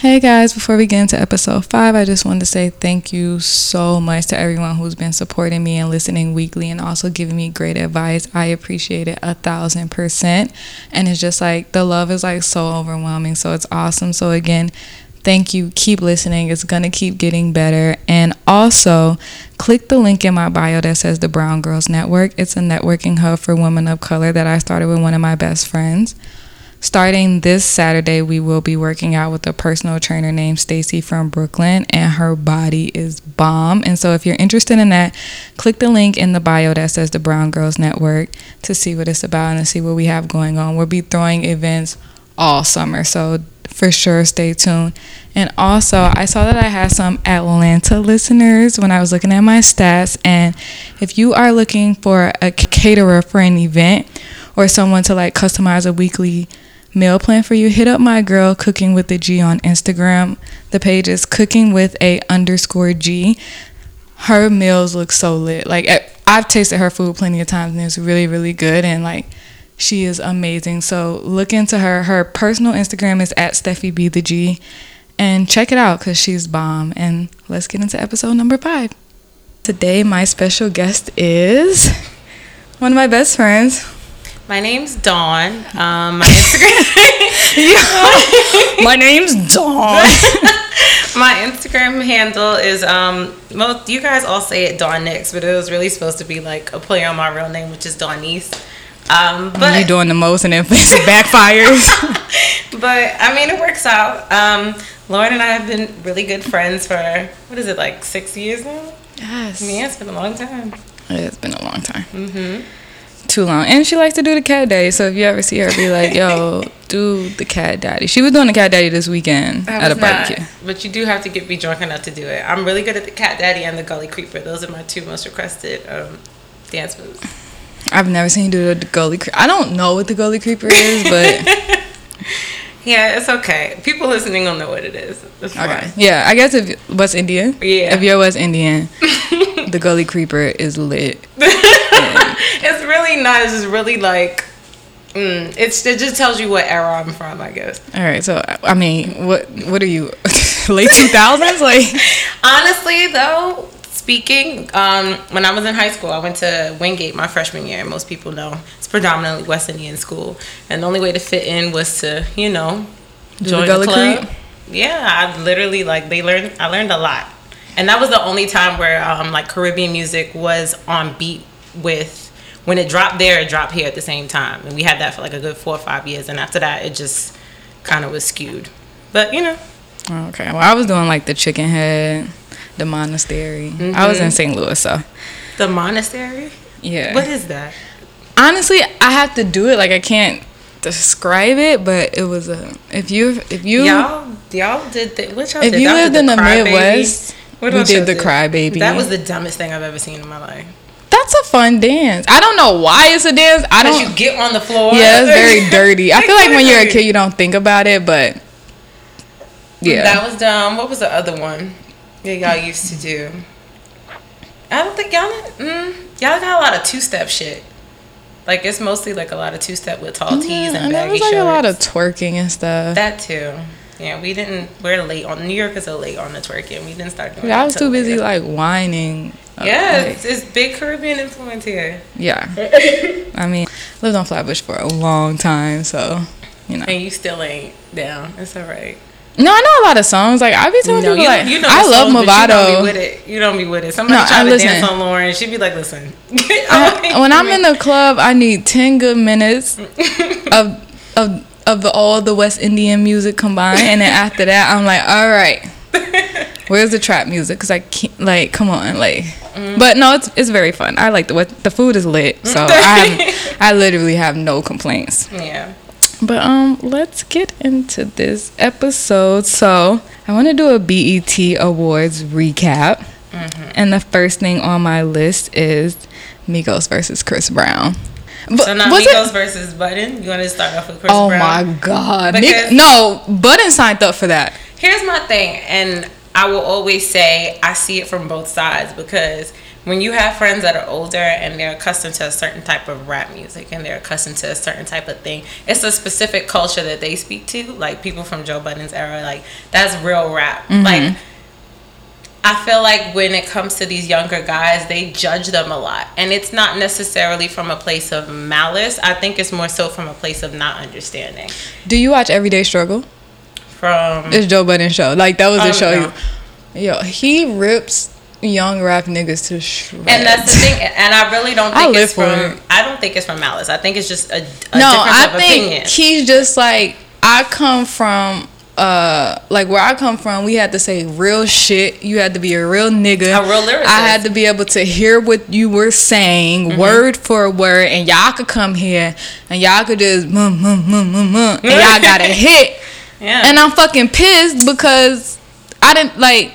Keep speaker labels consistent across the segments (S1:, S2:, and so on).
S1: Hey guys, before we get into episode five, I just wanted to say thank you so much to everyone who's been supporting me and listening weekly and also giving me great advice. I appreciate it a thousand percent. And it's just like the love is like so overwhelming. So it's awesome. So again, thank you. Keep listening. It's going to keep getting better. And also, click the link in my bio that says the Brown Girls Network. It's a networking hub for women of color that I started with one of my best friends. Starting this Saturday, we will be working out with a personal trainer named Stacy from Brooklyn, and her body is bomb. And so, if you're interested in that, click the link in the bio that says the Brown Girls Network to see what it's about and to see what we have going on. We'll be throwing events all summer, so for sure stay tuned. And also, I saw that I had some Atlanta listeners when I was looking at my stats. And if you are looking for a caterer for an event or someone to like customize a weekly meal plan for you, hit up my girl Cooking with the G on Instagram. The page is cooking with a underscore G. Her meals look so lit. Like I've tasted her food plenty of times and it's really, really good. And like she is amazing. So look into her. Her personal Instagram is at Steffi B the G. And check it out because she's bomb. And let's get into episode number five. Today, my special guest is one of my best friends,
S2: my name's Dawn. Um, my Instagram.
S1: my name's Dawn.
S2: my Instagram handle is um. Most you guys all say it Dawn Nix, but it was really supposed to be like a play on my real name, which is Dawnice. Um,
S1: but you doing the most and it backfires.
S2: but I mean, it works out. Um, Lauren and I have been really good friends for what is it like six years now?
S1: Yes.
S2: Yeah, it's been a long time.
S1: It's been a long time. Mm-hmm too long. And she likes to do the cat daddy. So if you ever see her, be like, yo, do the cat daddy. She was doing the cat daddy this weekend at a barbecue. Not,
S2: but you do have to get me drunk enough to do it. I'm really good at the cat daddy and the gully creeper. Those are my two most requested um, dance moves.
S1: I've never seen you do the gully creeper. I don't know what the gully creeper is, but.
S2: Yeah, it's okay. People listening will know what it is. okay. Fine.
S1: Yeah, I guess if West Indian. Yeah. If you're West Indian, the Gully Creeper is lit.
S2: it's really not. It's just really like. Mm, it's it just tells you what era I'm from, I guess.
S1: All right, so I mean, what what are you, late two thousands? Like,
S2: honestly though, speaking, um, when I was in high school, I went to Wingate my freshman year. Most people know it's predominantly West Indian school, and the only way to fit in was to, you know, join the, the club. Creek? Yeah, I literally like they learned. I learned a lot, and that was the only time where um, like Caribbean music was on beat with when it dropped there, it dropped here at the same time, and we had that for like a good four or five years, and after that, it just kind of was skewed. But you know.
S1: Okay. Well, I was doing like the chicken head the monastery. Mm-hmm. I was in St. Louis, so.
S2: The monastery?
S1: Yeah.
S2: What is that?
S1: Honestly, I have to do it. Like I can't describe it, but it was a. If you if you
S2: y'all y'all did the, which y'all
S1: if
S2: did?
S1: you lived in the Midwest, we did the cry baby.
S2: That was the dumbest thing I've ever seen in my life.
S1: That's a fun dance. I don't know why it's a dance. I don't.
S2: You get on the floor.
S1: Yeah, it's very dirty. I feel like when you're a kid, you don't think about it, but
S2: yeah, that was dumb. What was the other one? Yeah, y'all used to do. I don't think y'all. Mm, y'all got a lot of two step shit. Like it's mostly like a lot of two step with tall tees yeah, and baggy and like
S1: shorts. a lot of twerking and stuff.
S2: That too. Yeah, we didn't. We're late on New York is a late on the twerking. We didn't start doing.
S1: Yeah, I was too busy like whining.
S2: Yeah, like, it's, it's, big Caribbean influence here.
S1: Yeah, I mean, lived on Flatbush for a long time, so you know.
S2: And you still ain't down. It's all right.
S1: No, I know a lot of songs. Like I be telling no, people, you, like you know I love
S2: songs, Mavado. You don't be with it. You don't be with it. Somebody no, try to listen. dance on Lauren. She'd be like, "Listen."
S1: I, when I'm in the club, I need ten good minutes of of of the, all the West Indian music combined, and then after that, I'm like, "All right, where's the trap music?" Because I can't like, come on, like. Mm. But no, it's it's very fun. I like the what the food is lit, so I have, I literally have no complaints.
S2: Yeah.
S1: But um, let's get into this episode. So I want to do a BET Awards recap, mm-hmm. and the first thing on my list is Migos versus Chris Brown.
S2: But, so now Migos it? versus Budden. You want to start off with Chris
S1: oh
S2: Brown?
S1: Oh my God! Because no, Budden signed up for that.
S2: Here's my thing, and I will always say I see it from both sides because when you have friends that are older and they're accustomed to a certain type of rap music and they're accustomed to a certain type of thing, it's a specific culture that they speak to. Like people from Joe Budden's era, like that's real rap.
S1: Mm-hmm.
S2: Like I feel like when it comes to these younger guys, they judge them a lot. And it's not necessarily from a place of malice. I think it's more so from a place of not understanding.
S1: Do you watch Everyday Struggle?
S2: From
S1: It's Joe Budden show. Like that was
S2: a
S1: oh, show.
S2: no.
S1: Yo, he rips young rap niggas to shreds.
S2: and that's the thing, and I really don't
S1: I
S2: think
S1: live
S2: it's from.
S1: it.
S2: I don't think it's from malice. I think it's just a, a
S1: no, I
S2: of
S1: think
S2: opinion.
S1: he's just like I come from. Uh, like where I come from, we had to say real shit. You had to be a real nigga.
S2: A real lyricist.
S1: I had to be able to hear what you were saying,
S2: Mm-hmm.
S1: word for word, and y'all could come here and y'all could just mum mum mum mum mum, and y'all got a hit.
S2: Yeah.
S1: And I'm fucking pissed because I didn't like.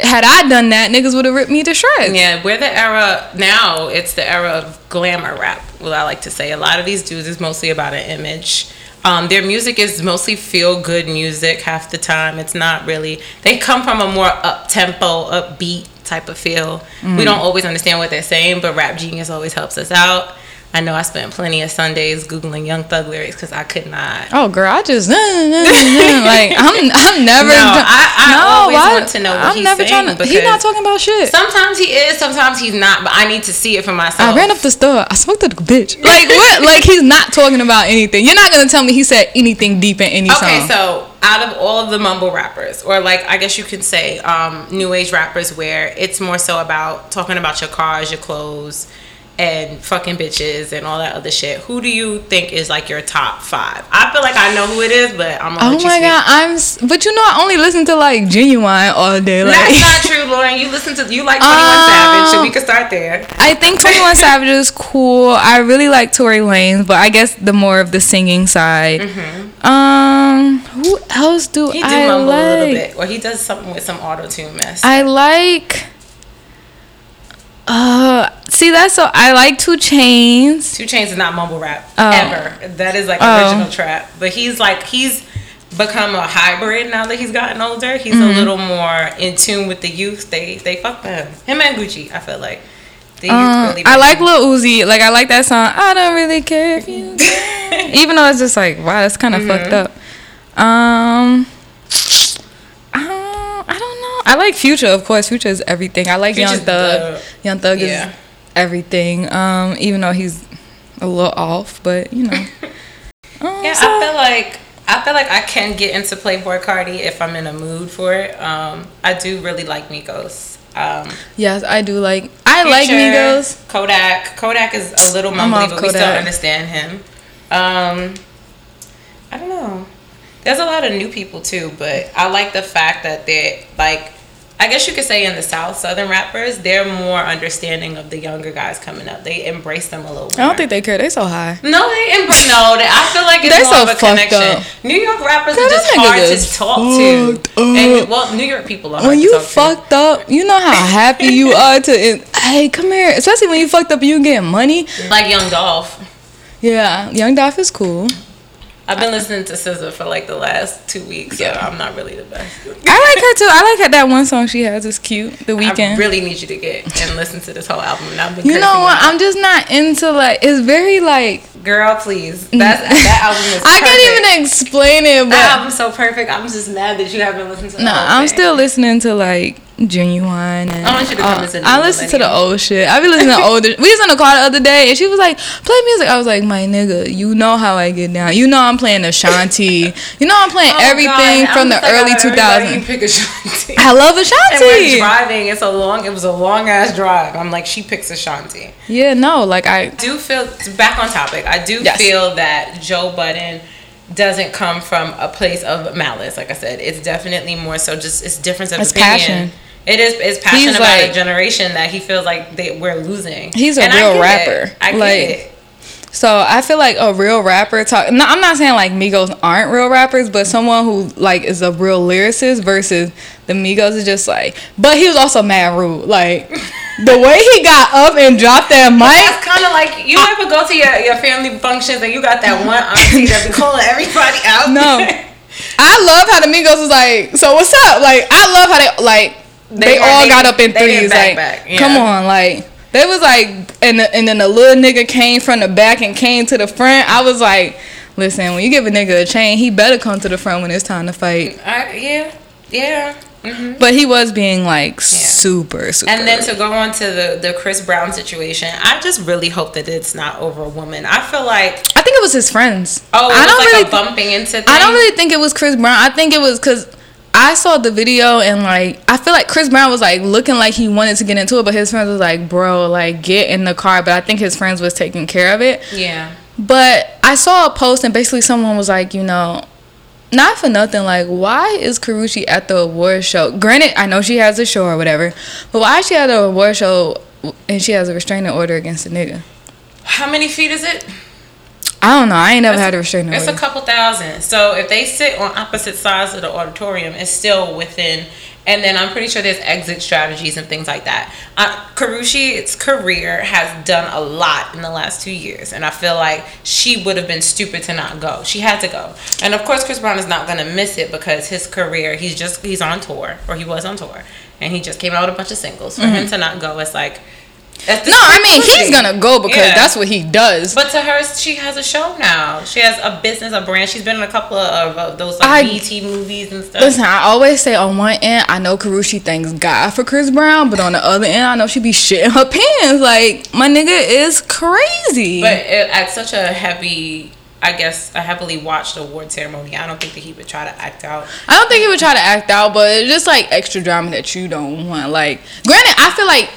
S1: Had I done that, niggas would have ripped me to shreds.
S2: Yeah, we're the era now. It's the era of glamour rap. What I like to say. A lot of these dudes is mostly about an image. Um, their music is mostly feel good music half the time. It's not really. They come from a more up tempo, upbeat type of feel.
S1: Mm.
S2: We don't always understand what they're saying, but Rap Genius always helps us out. I know I spent plenty of Sundays googling Young Thug lyrics because I could not.
S1: Oh girl, I just like I'm I'm never
S2: No, I- I always want to know what
S1: I'm
S2: he's
S1: never
S2: saying
S1: trying to he's not talking about shit.
S2: Sometimes he is, sometimes he's not, but I need to see it for myself.
S1: I ran up the store. I smoked a bitch. Like what? like he's not talking about anything. You're not gonna tell me he said anything deep in any
S2: Okay,
S1: song.
S2: Okay, so out of all of the mumble rappers, or like I guess you can say um, new age rappers, where it's more so about talking about your cars, your clothes, and fucking bitches and all that other shit. Who do you think is like your top five? I feel like I know who it is, but I'm gonna
S1: oh my god, I'm. But you know, I only listen to like genuine all day. Like
S2: That's not true, Lauren. You listen to you like Twenty One
S1: Um,
S2: Savage, so we can start there.
S1: I think Twenty One Savage is cool. I really like Tory Lanez, but I guess the more of the singing side. Um, who else do
S2: Mm-hmm. He do
S1: I like?
S2: a little bit, or he does something with some auto tune mess.
S1: I like. Uh, see that's so I like Two Chainz.
S2: Two Chainz is not mumble rap
S1: Oh.
S2: ever. That is like
S1: Oh.
S2: original trap. But he's like he's become a hybrid now that he's gotten older. He's
S1: Mm-hmm.
S2: a little more in tune with the youth. They they fuck with him. Him and Gucci. I feel like
S1: Um,
S2: really.
S1: I like. Lil Uzi. Like I like that song. I don't really care if you. Even though it's just like wow, that's kind of
S2: Mm-hmm.
S1: fucked up. Um. I don't, I don't know. I like Future, of course. Future is everything. I like Young
S2: Future's
S1: Thug.
S2: the-
S1: Young Thug
S2: yeah.
S1: is everything. Um, even though he's a little off, but you know. Um,
S2: Yeah,
S1: so-
S2: I feel like I feel like I can get into Playboi Carti if I'm in a mood for it. Um, I do really like Migos. Um,
S1: yes, I do like. I like
S2: Future,
S1: Migos.
S2: Kodak. Kodak is a little
S1: I'm
S2: mumbly,
S1: off
S2: but we still
S1: Kodak.
S2: understand him. Um, I don't know. There's a lot of new people too, but I like the fact that they're like. I guess you could say in the South, Southern rappers, they're more understanding of the younger guys coming up. They embrace them a little more.
S1: I don't think they care. They so high.
S2: No, they embrace. No, they, I feel like it's
S1: They
S2: more
S1: so
S2: of a connection.
S1: up.
S2: New York rappers
S1: Girl,
S2: are just hard to talk to.
S1: fucked
S2: And well, New York people are hard
S1: when
S2: to
S1: you
S2: talk to.
S1: fucked up, you know how happy you are to. And, hey, come here. Especially when you fucked up you getting money.
S2: Like Young Dolph.
S1: Yeah, Young Dolph is cool.
S2: I've been listening to SZA for like the last two weeks, so I'm not really the best.
S1: I like her too. I like her that one song she has. It's cute. The
S2: I
S1: weekend.
S2: really need you to get and listen to this whole album. And I've been
S1: you know
S2: cursing
S1: what?
S2: you.
S1: I'm just not into like. It's very like.
S2: girl, please. That's that album is.
S1: I
S2: perfect.
S1: I can't even explain it,
S2: That
S1: but
S2: album's so perfect. I'm just mad that you haven't listened to.
S1: no,
S2: whole
S1: I'm still listening to like genuine and.
S2: I want you to come
S1: uh,
S2: listen to
S1: I
S2: the
S1: listen to the old shit. I be listening to older. We was in the car the other day and she was like, "Play music." I was like, "My nigga, you know how I get down. You know I'm playing Ashanti. You know I'm playing
S2: Oh,
S1: everything
S2: God.
S1: from the early
S2: out of everybody,
S1: 2000s."
S2: You pick Ashanti.
S1: I love
S2: And we're driving. It's a long. It was a long ass drive. I'm like, she picks Ashanti.
S1: Yeah, no, like I.
S2: do feel back on topic. I do
S1: Yes.
S2: feel that Joe Budden doesn't come from a place of malice. Like I said, it's definitely more so just it's difference of
S1: It's
S2: opinion.
S1: passion.
S2: It is it's passion
S1: He's
S2: about a generation that he feels like they, we're losing.
S1: He's a
S2: And
S1: real rapper.
S2: It. I get
S1: Like,
S2: it.
S1: So I feel like a real rapper talk. No, I'm not saying like Migos aren't real rappers, but someone who like is a real lyricist versus the Migos is just like. But he was also mad rude. Like the way he got up and dropped that mic.
S2: That's kind of like you ever go to your, your family functions and you got that one auntie that be calling everybody out.
S1: No. I love how the Migos was like, so what's up? Like I love how they like they,
S2: They
S1: all
S2: they
S1: got up in threes.
S2: back
S1: like
S2: back, yeah.
S1: come on, like They was like, and the, and then the little nigga came from the back and came to the front. I was like, listen, when you give a nigga a chain, he better come to the front when it's time to fight.
S2: I, yeah, yeah.
S1: Mm-hmm. But he was being like yeah. super, super.
S2: And then to go on to the the Chris Brown situation, I just really hope that it's not over a woman. I feel like
S1: I think it was his friends.
S2: Oh, I don't like really bumping into. Thing?
S1: I don't really think it was Chris Brown. I think it was because I saw the video and like I feel like Chris Brown was like looking like he wanted to get into it, but his friends was like, "Bro, like get in the car." But I think his friends was taking care of it.
S2: Yeah.
S1: But I saw a post and basically someone was like, you know, not for nothing, like why is Karrueche at the award show? Granted, I know she has a show or whatever, but why is she at the award show and she has a restraining order against a nigga?
S2: How many feet is it?
S1: I don't know. I ain't never had a restraining
S2: it's
S1: order.
S2: It's a couple thousand. So if they sit on opposite sides of the auditorium, it's still within. And then I'm pretty sure there's exit strategies and things like that. Uh, Karrueche's career has done a lot in the last two years, and I feel like she would have been stupid to not go. She had to go, and of course, Chris Brown is not gonna miss it because his career. He's just he's on tour, or he was on tour, and he just came out with a bunch of singles. For mm-hmm. him to not go, it's like
S1: no, I mean he's gonna go because yeah. that's what he does.
S2: But to her, she has a show now. She has a business, a brand. She's been in a couple of, of those like I, BT movies and stuff.
S1: Listen, I always say on one end, I know Karrueche thanks God for Chris Brown, but on the other end, I know she be shitting her pants. Like my nigga is crazy.
S2: But it, at such a heavy I guess a heavily watched award ceremony. I don't think that he would try to act out.
S1: I don't think he would try to act out, but it's just like extra drama that you don't want. Like, granted, I feel like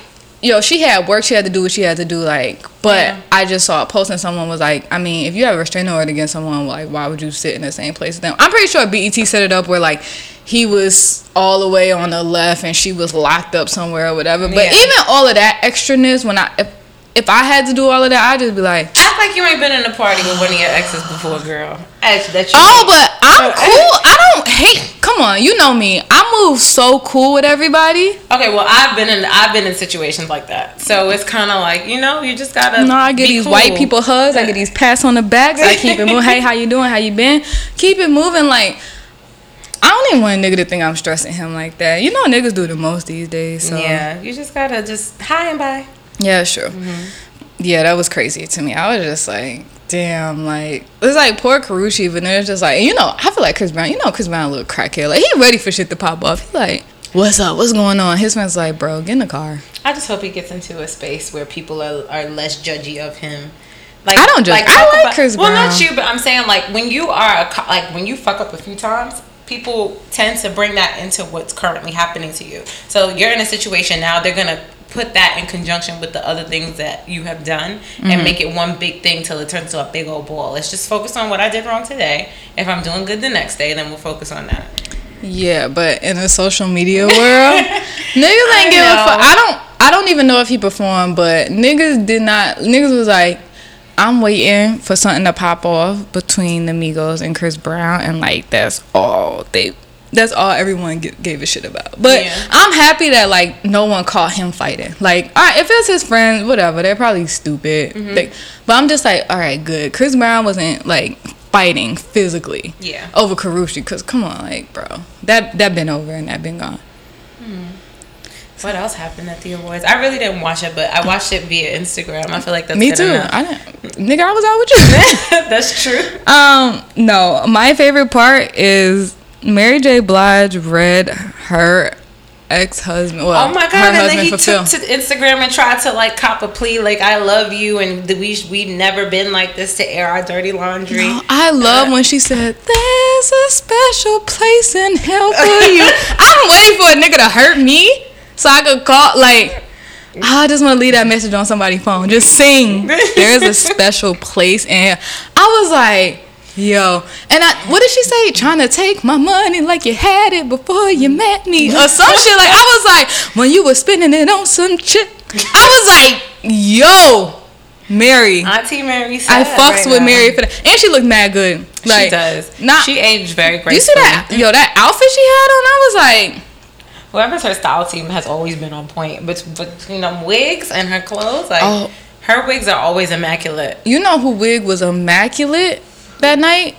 S1: yo, she had work. She had to do what she had to do. Like, but yeah. I just saw a post and someone was like, I mean, if you have a restraining order against someone, like, why would you sit in the same place as them? I'm pretty sure BET set it up where like he was all the way on the left and she was locked up somewhere or whatever. But yeah. even all of that extraness, when I if, if I had to do all of that, I'd just be like,
S2: like you ain't been in a party with one of your exes before, girl. Act that
S1: you. Oh, but I'm cool. I don't hate. Come on, you know me. I move so cool with everybody.
S2: Okay, well, I've been in I've been in situations like that, so it's kind of like you know you just gotta.
S1: No, I get these cool. white people hugs. I get these pats on the backs. I keep it moving. hey, how you doing? How you been? Keep it moving. Like I don't even want a nigga to think I'm stressing him like that. You know, niggas do the most these days. So.
S2: Yeah, you just gotta just hi and bye.
S1: Yeah, sure. Mm-hmm. Yeah, that was crazy to me. I was just like, damn, like it's like poor Karrueche, but then it's just like you know, I feel like Chris Brown. You know, Chris Brown a little crackhead. Like he ready for shit to pop off. He like, what's up? What's going on? His friends like, bro, get in the car.
S2: I just hope he gets into a space where people are, are less judgy of him.
S1: Like I don't judge. Like, I like
S2: about,
S1: Chris Brown.
S2: Well, not you, but I'm saying like when you are a, like when you fuck up a few times, people tend to bring that into what's currently happening to you. So you're in a situation now, they're gonna put that in conjunction with the other things that you have done mm-hmm. and make it one big thing till it turns to a big old ball. Let's just focus on what I did wrong today. If I'm doing good the next day, then we'll focus on that.
S1: Yeah, but in the social media world, niggas ain't give a fuck. I don't. I don't even know if he performed, but niggas did not. Niggas was like, I'm waiting for something to pop off between the Migos and Chris Brown, and like that's all they that's all everyone gave a shit about. But yeah. I'm happy that like no one caught him fighting. Like, all right, if it's his friends, whatever, they're probably stupid. Mm-hmm. They, but I'm just like, all right, good. Chris Brown wasn't like fighting physically.
S2: Yeah.
S1: Over Karrueche, because come on, like, bro, that that been over and that been gone.
S2: Hmm. What else happened at the awards? I really didn't watch it, but I watched it via Instagram. I feel like that's
S1: me too.
S2: Enough.
S1: I didn't, nigga, I was out with you.
S2: that's true.
S1: Um, no, my favorite part is Mary J. Blige read her ex husband. Well,
S2: oh my god! and then he took to Instagram and tried to like cop a plea, like I love you, and we we've never been like this to air our dirty laundry. No,
S1: I love uh, when she said, "There's a special place in hell for you." I'm waiting for a nigga to hurt me so I could call like. I just want to leave that message on somebody's phone. Just sing. There's a special place, and I was like, Yo, and I, what did she say? Trying to take my money like you had it before you met me, or some shit. Like I was like, when you were spending it on some chick, I was like, yo, Mary,
S2: Auntie Mary.
S1: I fucks right with now. Mary for that, and she looked mad good.
S2: Like, she does. Not she aged very gracefully.
S1: You see that? Yo, that outfit she had on, I was like.
S2: Whoever's her style team has always been on point, but between them wigs and her clothes, like oh. her wigs are always immaculate.
S1: You know who wig was immaculate? That night?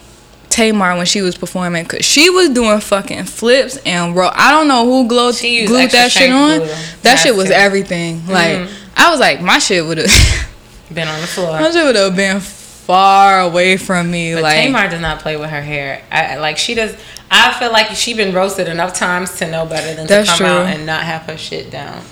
S1: Tamar when she was performing because she was doing fucking flips and ro- I don't know who glowed, glued that shit on. Glue. That shit was everything. Like mm-hmm. I was like, my shit would have
S2: Been on the floor.
S1: my shit would have been far away from me.
S2: But
S1: like
S2: Tamar does not play with her hair. I, I- like she does. I feel like she been roasted enough times to know better than to come
S1: true.
S2: out and not have her shit down.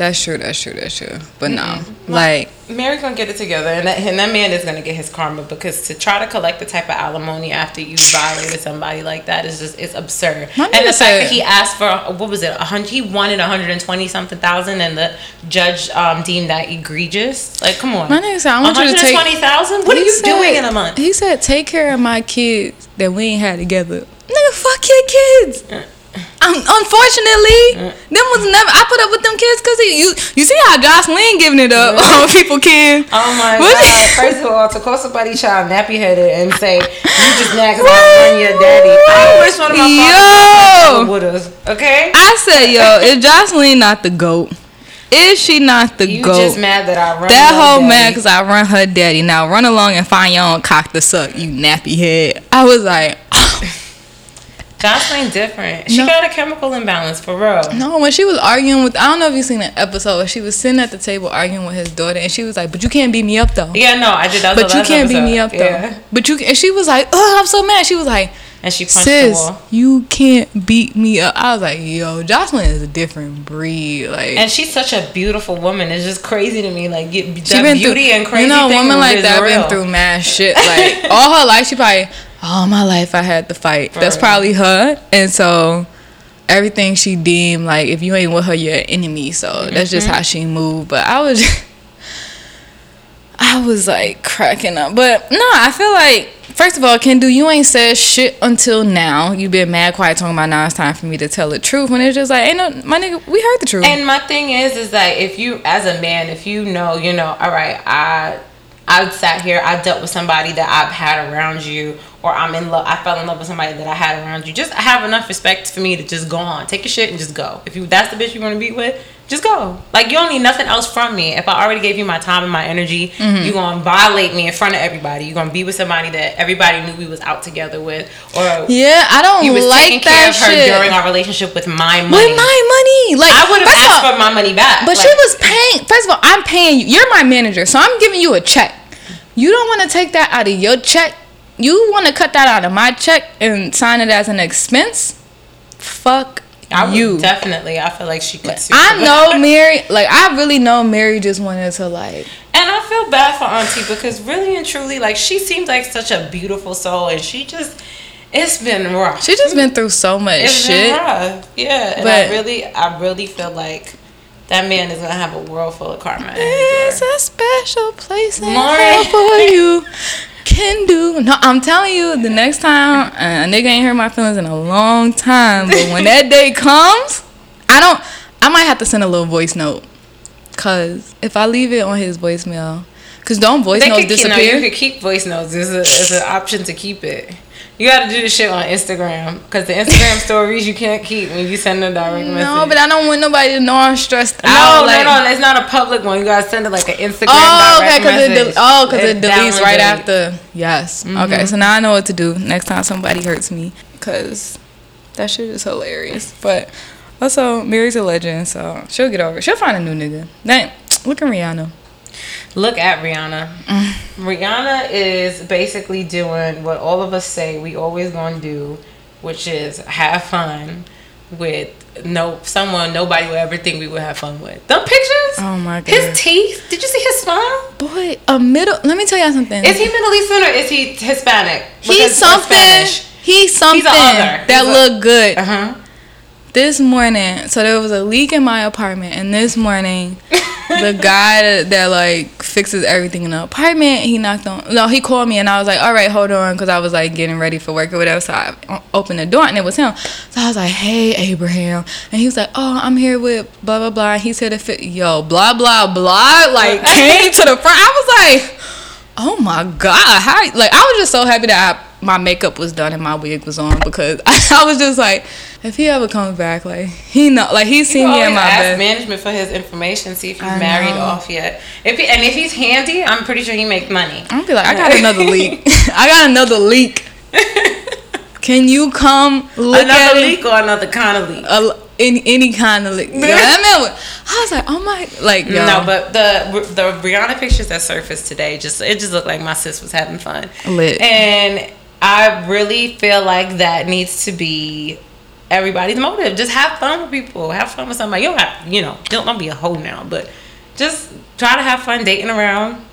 S1: That's true, that's true, that's true. But no, like
S2: Mary's gonna get it together, and that, and that man is gonna get his karma because to try to collect the type of alimony after you violated somebody like that is just it's absurd.
S1: My
S2: and the fact that he asked for what was it? A hundred? He wanted a hundred and twenty something thousand, and the judge um, deemed that egregious. Like, come on,
S1: My nigga said, I want you to take-
S2: twenty thousand. What are you
S1: said-
S2: doing in a month?
S1: He said, take care of my kids that we ain't had together. Nigga, fuck your kids. Um, unfortunately, them was never. I put up with them kids because you you see how Joseline giving it up on people kids.
S2: Oh my
S1: What?
S2: god! First of all, to call somebody child nappy headed and say you just mad because I run your daddy. I wish one of my
S1: Yo.
S2: would have. Okay.
S1: I said, yo, is Joseline not the goat? Is she not the
S2: You
S1: goat?
S2: just mad that I run
S1: that whole
S2: daddy.
S1: man because I run her daddy. Now run along and find your own cock to suck, you nappy head. I was like,
S2: Joseline different. She
S1: No.
S2: got a chemical imbalance for real.
S1: no. When she was arguing with, I don't know if you've seen that episode. Where she was sitting at the table arguing with his daughter, and she was like, "But you can't beat me up though."
S2: Yeah, no, I did. That
S1: But you can't beat me up though.
S2: Yeah.
S1: But you and she was like, "Oh, I'm so mad." She was like,
S2: And she punched
S1: "Sis,
S2: the wall.
S1: you can't beat me up." I was like, "Yo, Joseline is a different breed." Like,
S2: And she's such a beautiful woman. It's just crazy to me. Like get, that beauty
S1: through,
S2: and crazy
S1: You know, a woman like that
S2: real.
S1: been through mad shit. Like all her life, she probably all my life I had to fight. That's
S2: Right.
S1: probably her, and so everything she deemed like if you ain't with her, you're an enemy. So that's just
S2: Mm-hmm.
S1: how she moved. But I was. I was like cracking up. But no, I feel like first of all, Kendu, you ain't said shit until now. you been mad quiet talking about now it's time for me to tell the truth. When it's just like, ain't no my nigga, we heard the truth.
S2: And my thing is, is that if you, as a man, if you know, you know, all right, I, I sat here, I dealt with somebody that I've had around you, or I'm in love, I fell in love with somebody that I had around you. Just have enough respect for me to just go on, take your shit and just go. If you, that's the bitch you want to be with, just go. Like you don't need nothing else from me. If I already gave you my time and my energy,
S1: Mm-hmm.
S2: you gonna violate me in front of everybody. You gonna be with somebody that everybody knew we was out together with, or
S1: yeah, I don't
S2: you was
S1: like
S2: taking care
S1: that
S2: of her
S1: shit.
S2: during our relationship with my money.
S1: with my money, like
S2: I would have asked
S1: all-
S2: for my money back.
S1: But
S2: Like,
S1: she was paying. First of all, I'm paying you. You're my manager, so I'm giving you a check. You don't want to take that out of your check. You want to cut that out of my check and sign it as an expense. Fuck
S2: I
S1: you.
S2: definitely. I feel like she could. sue
S1: I know. Mary. Like I really know Mary just wanted to like.
S2: and I feel bad for Auntie because really and truly, like she seems like such a beautiful soul, and she just, it's been rough.
S1: She just been through so much
S2: it's
S1: shit.
S2: been rough. Yeah, and I
S1: But-
S2: really, I really feel like that man is gonna have a world full of karma.
S1: It's a special place in hell for you. Kendu. No, I'm telling you, the next time uh, a nigga ain't hurt my feelings in a long time, but when that day comes, I don't. I might have to send a little voice note, cause if I leave it on his voicemail, cause don't voice
S2: They
S1: notes
S2: could, keep, no,
S1: disappear.
S2: you could keep voice notes. There's, a, there's an option to keep it. You got to do this shit on Instagram because the Instagram stories you can't keep when you send a direct message.
S1: no, but I don't want nobody to know I'm stressed
S2: No,
S1: out.
S2: no,
S1: like,
S2: no, it's not a public one. You gotta send it like an Instagram.
S1: Oh, okay, because it, del- oh, because it deletes right after. Yes. Okay, so mm-hmm. now I know what to do next time somebody hurts me, because that shit is hilarious. But also, Mary's a legend, so she'll get over it. She'll find a new nigga. Dang, look at Rihanna.
S2: Look at Rihanna. Rihanna is basically doing what all of us say we always gonna do, which is have fun with no someone nobody would ever think we would have fun with. Them pictures.
S1: Oh my god.
S2: His teeth. Did you see his smile?
S1: boy, a middle. Let me tell y'all something.
S2: Is he Middle Eastern or is he Hispanic?
S1: He's something. He's something
S2: other.
S1: that
S2: He's
S1: look good.
S2: Uh huh.
S1: This morning so there was a leak in my apartment and this morning the guy that, that like fixes everything in the apartment he knocked on no he called me and i was like all right hold on because i was like getting ready for work or whatever so i opened the door and it was him. So i was like hey abraham and he was like oh i'm here with blah blah blah and he said if it yo blah blah blah like came to the front. I was like oh my god how like i was just so happy that I, my makeup was done and my wig was on because I, was just like if he ever comes back like he know like he's seen me in my
S2: ask
S1: bed
S2: management for his information, see if he's
S1: I
S2: married
S1: know.
S2: off yet. If he, and if he's handy, I'm pretty sure he make money.
S1: i'm be like i got another leak i got another leak Can you come look
S2: another
S1: at
S2: leak
S1: it?
S2: or another kind of leak?
S1: A, any any kind of leak. Yeah, was- I was like, oh my, like yo,
S2: No, but the the Rihanna pictures that surfaced today just it just looked like my sis was having fun.
S1: Lit.
S2: And I really feel like that needs to be everybody's motive. Just have fun with people. Have fun with somebody. You don't have, you know, don't, don't be a hoe now, but just try to have fun dating around.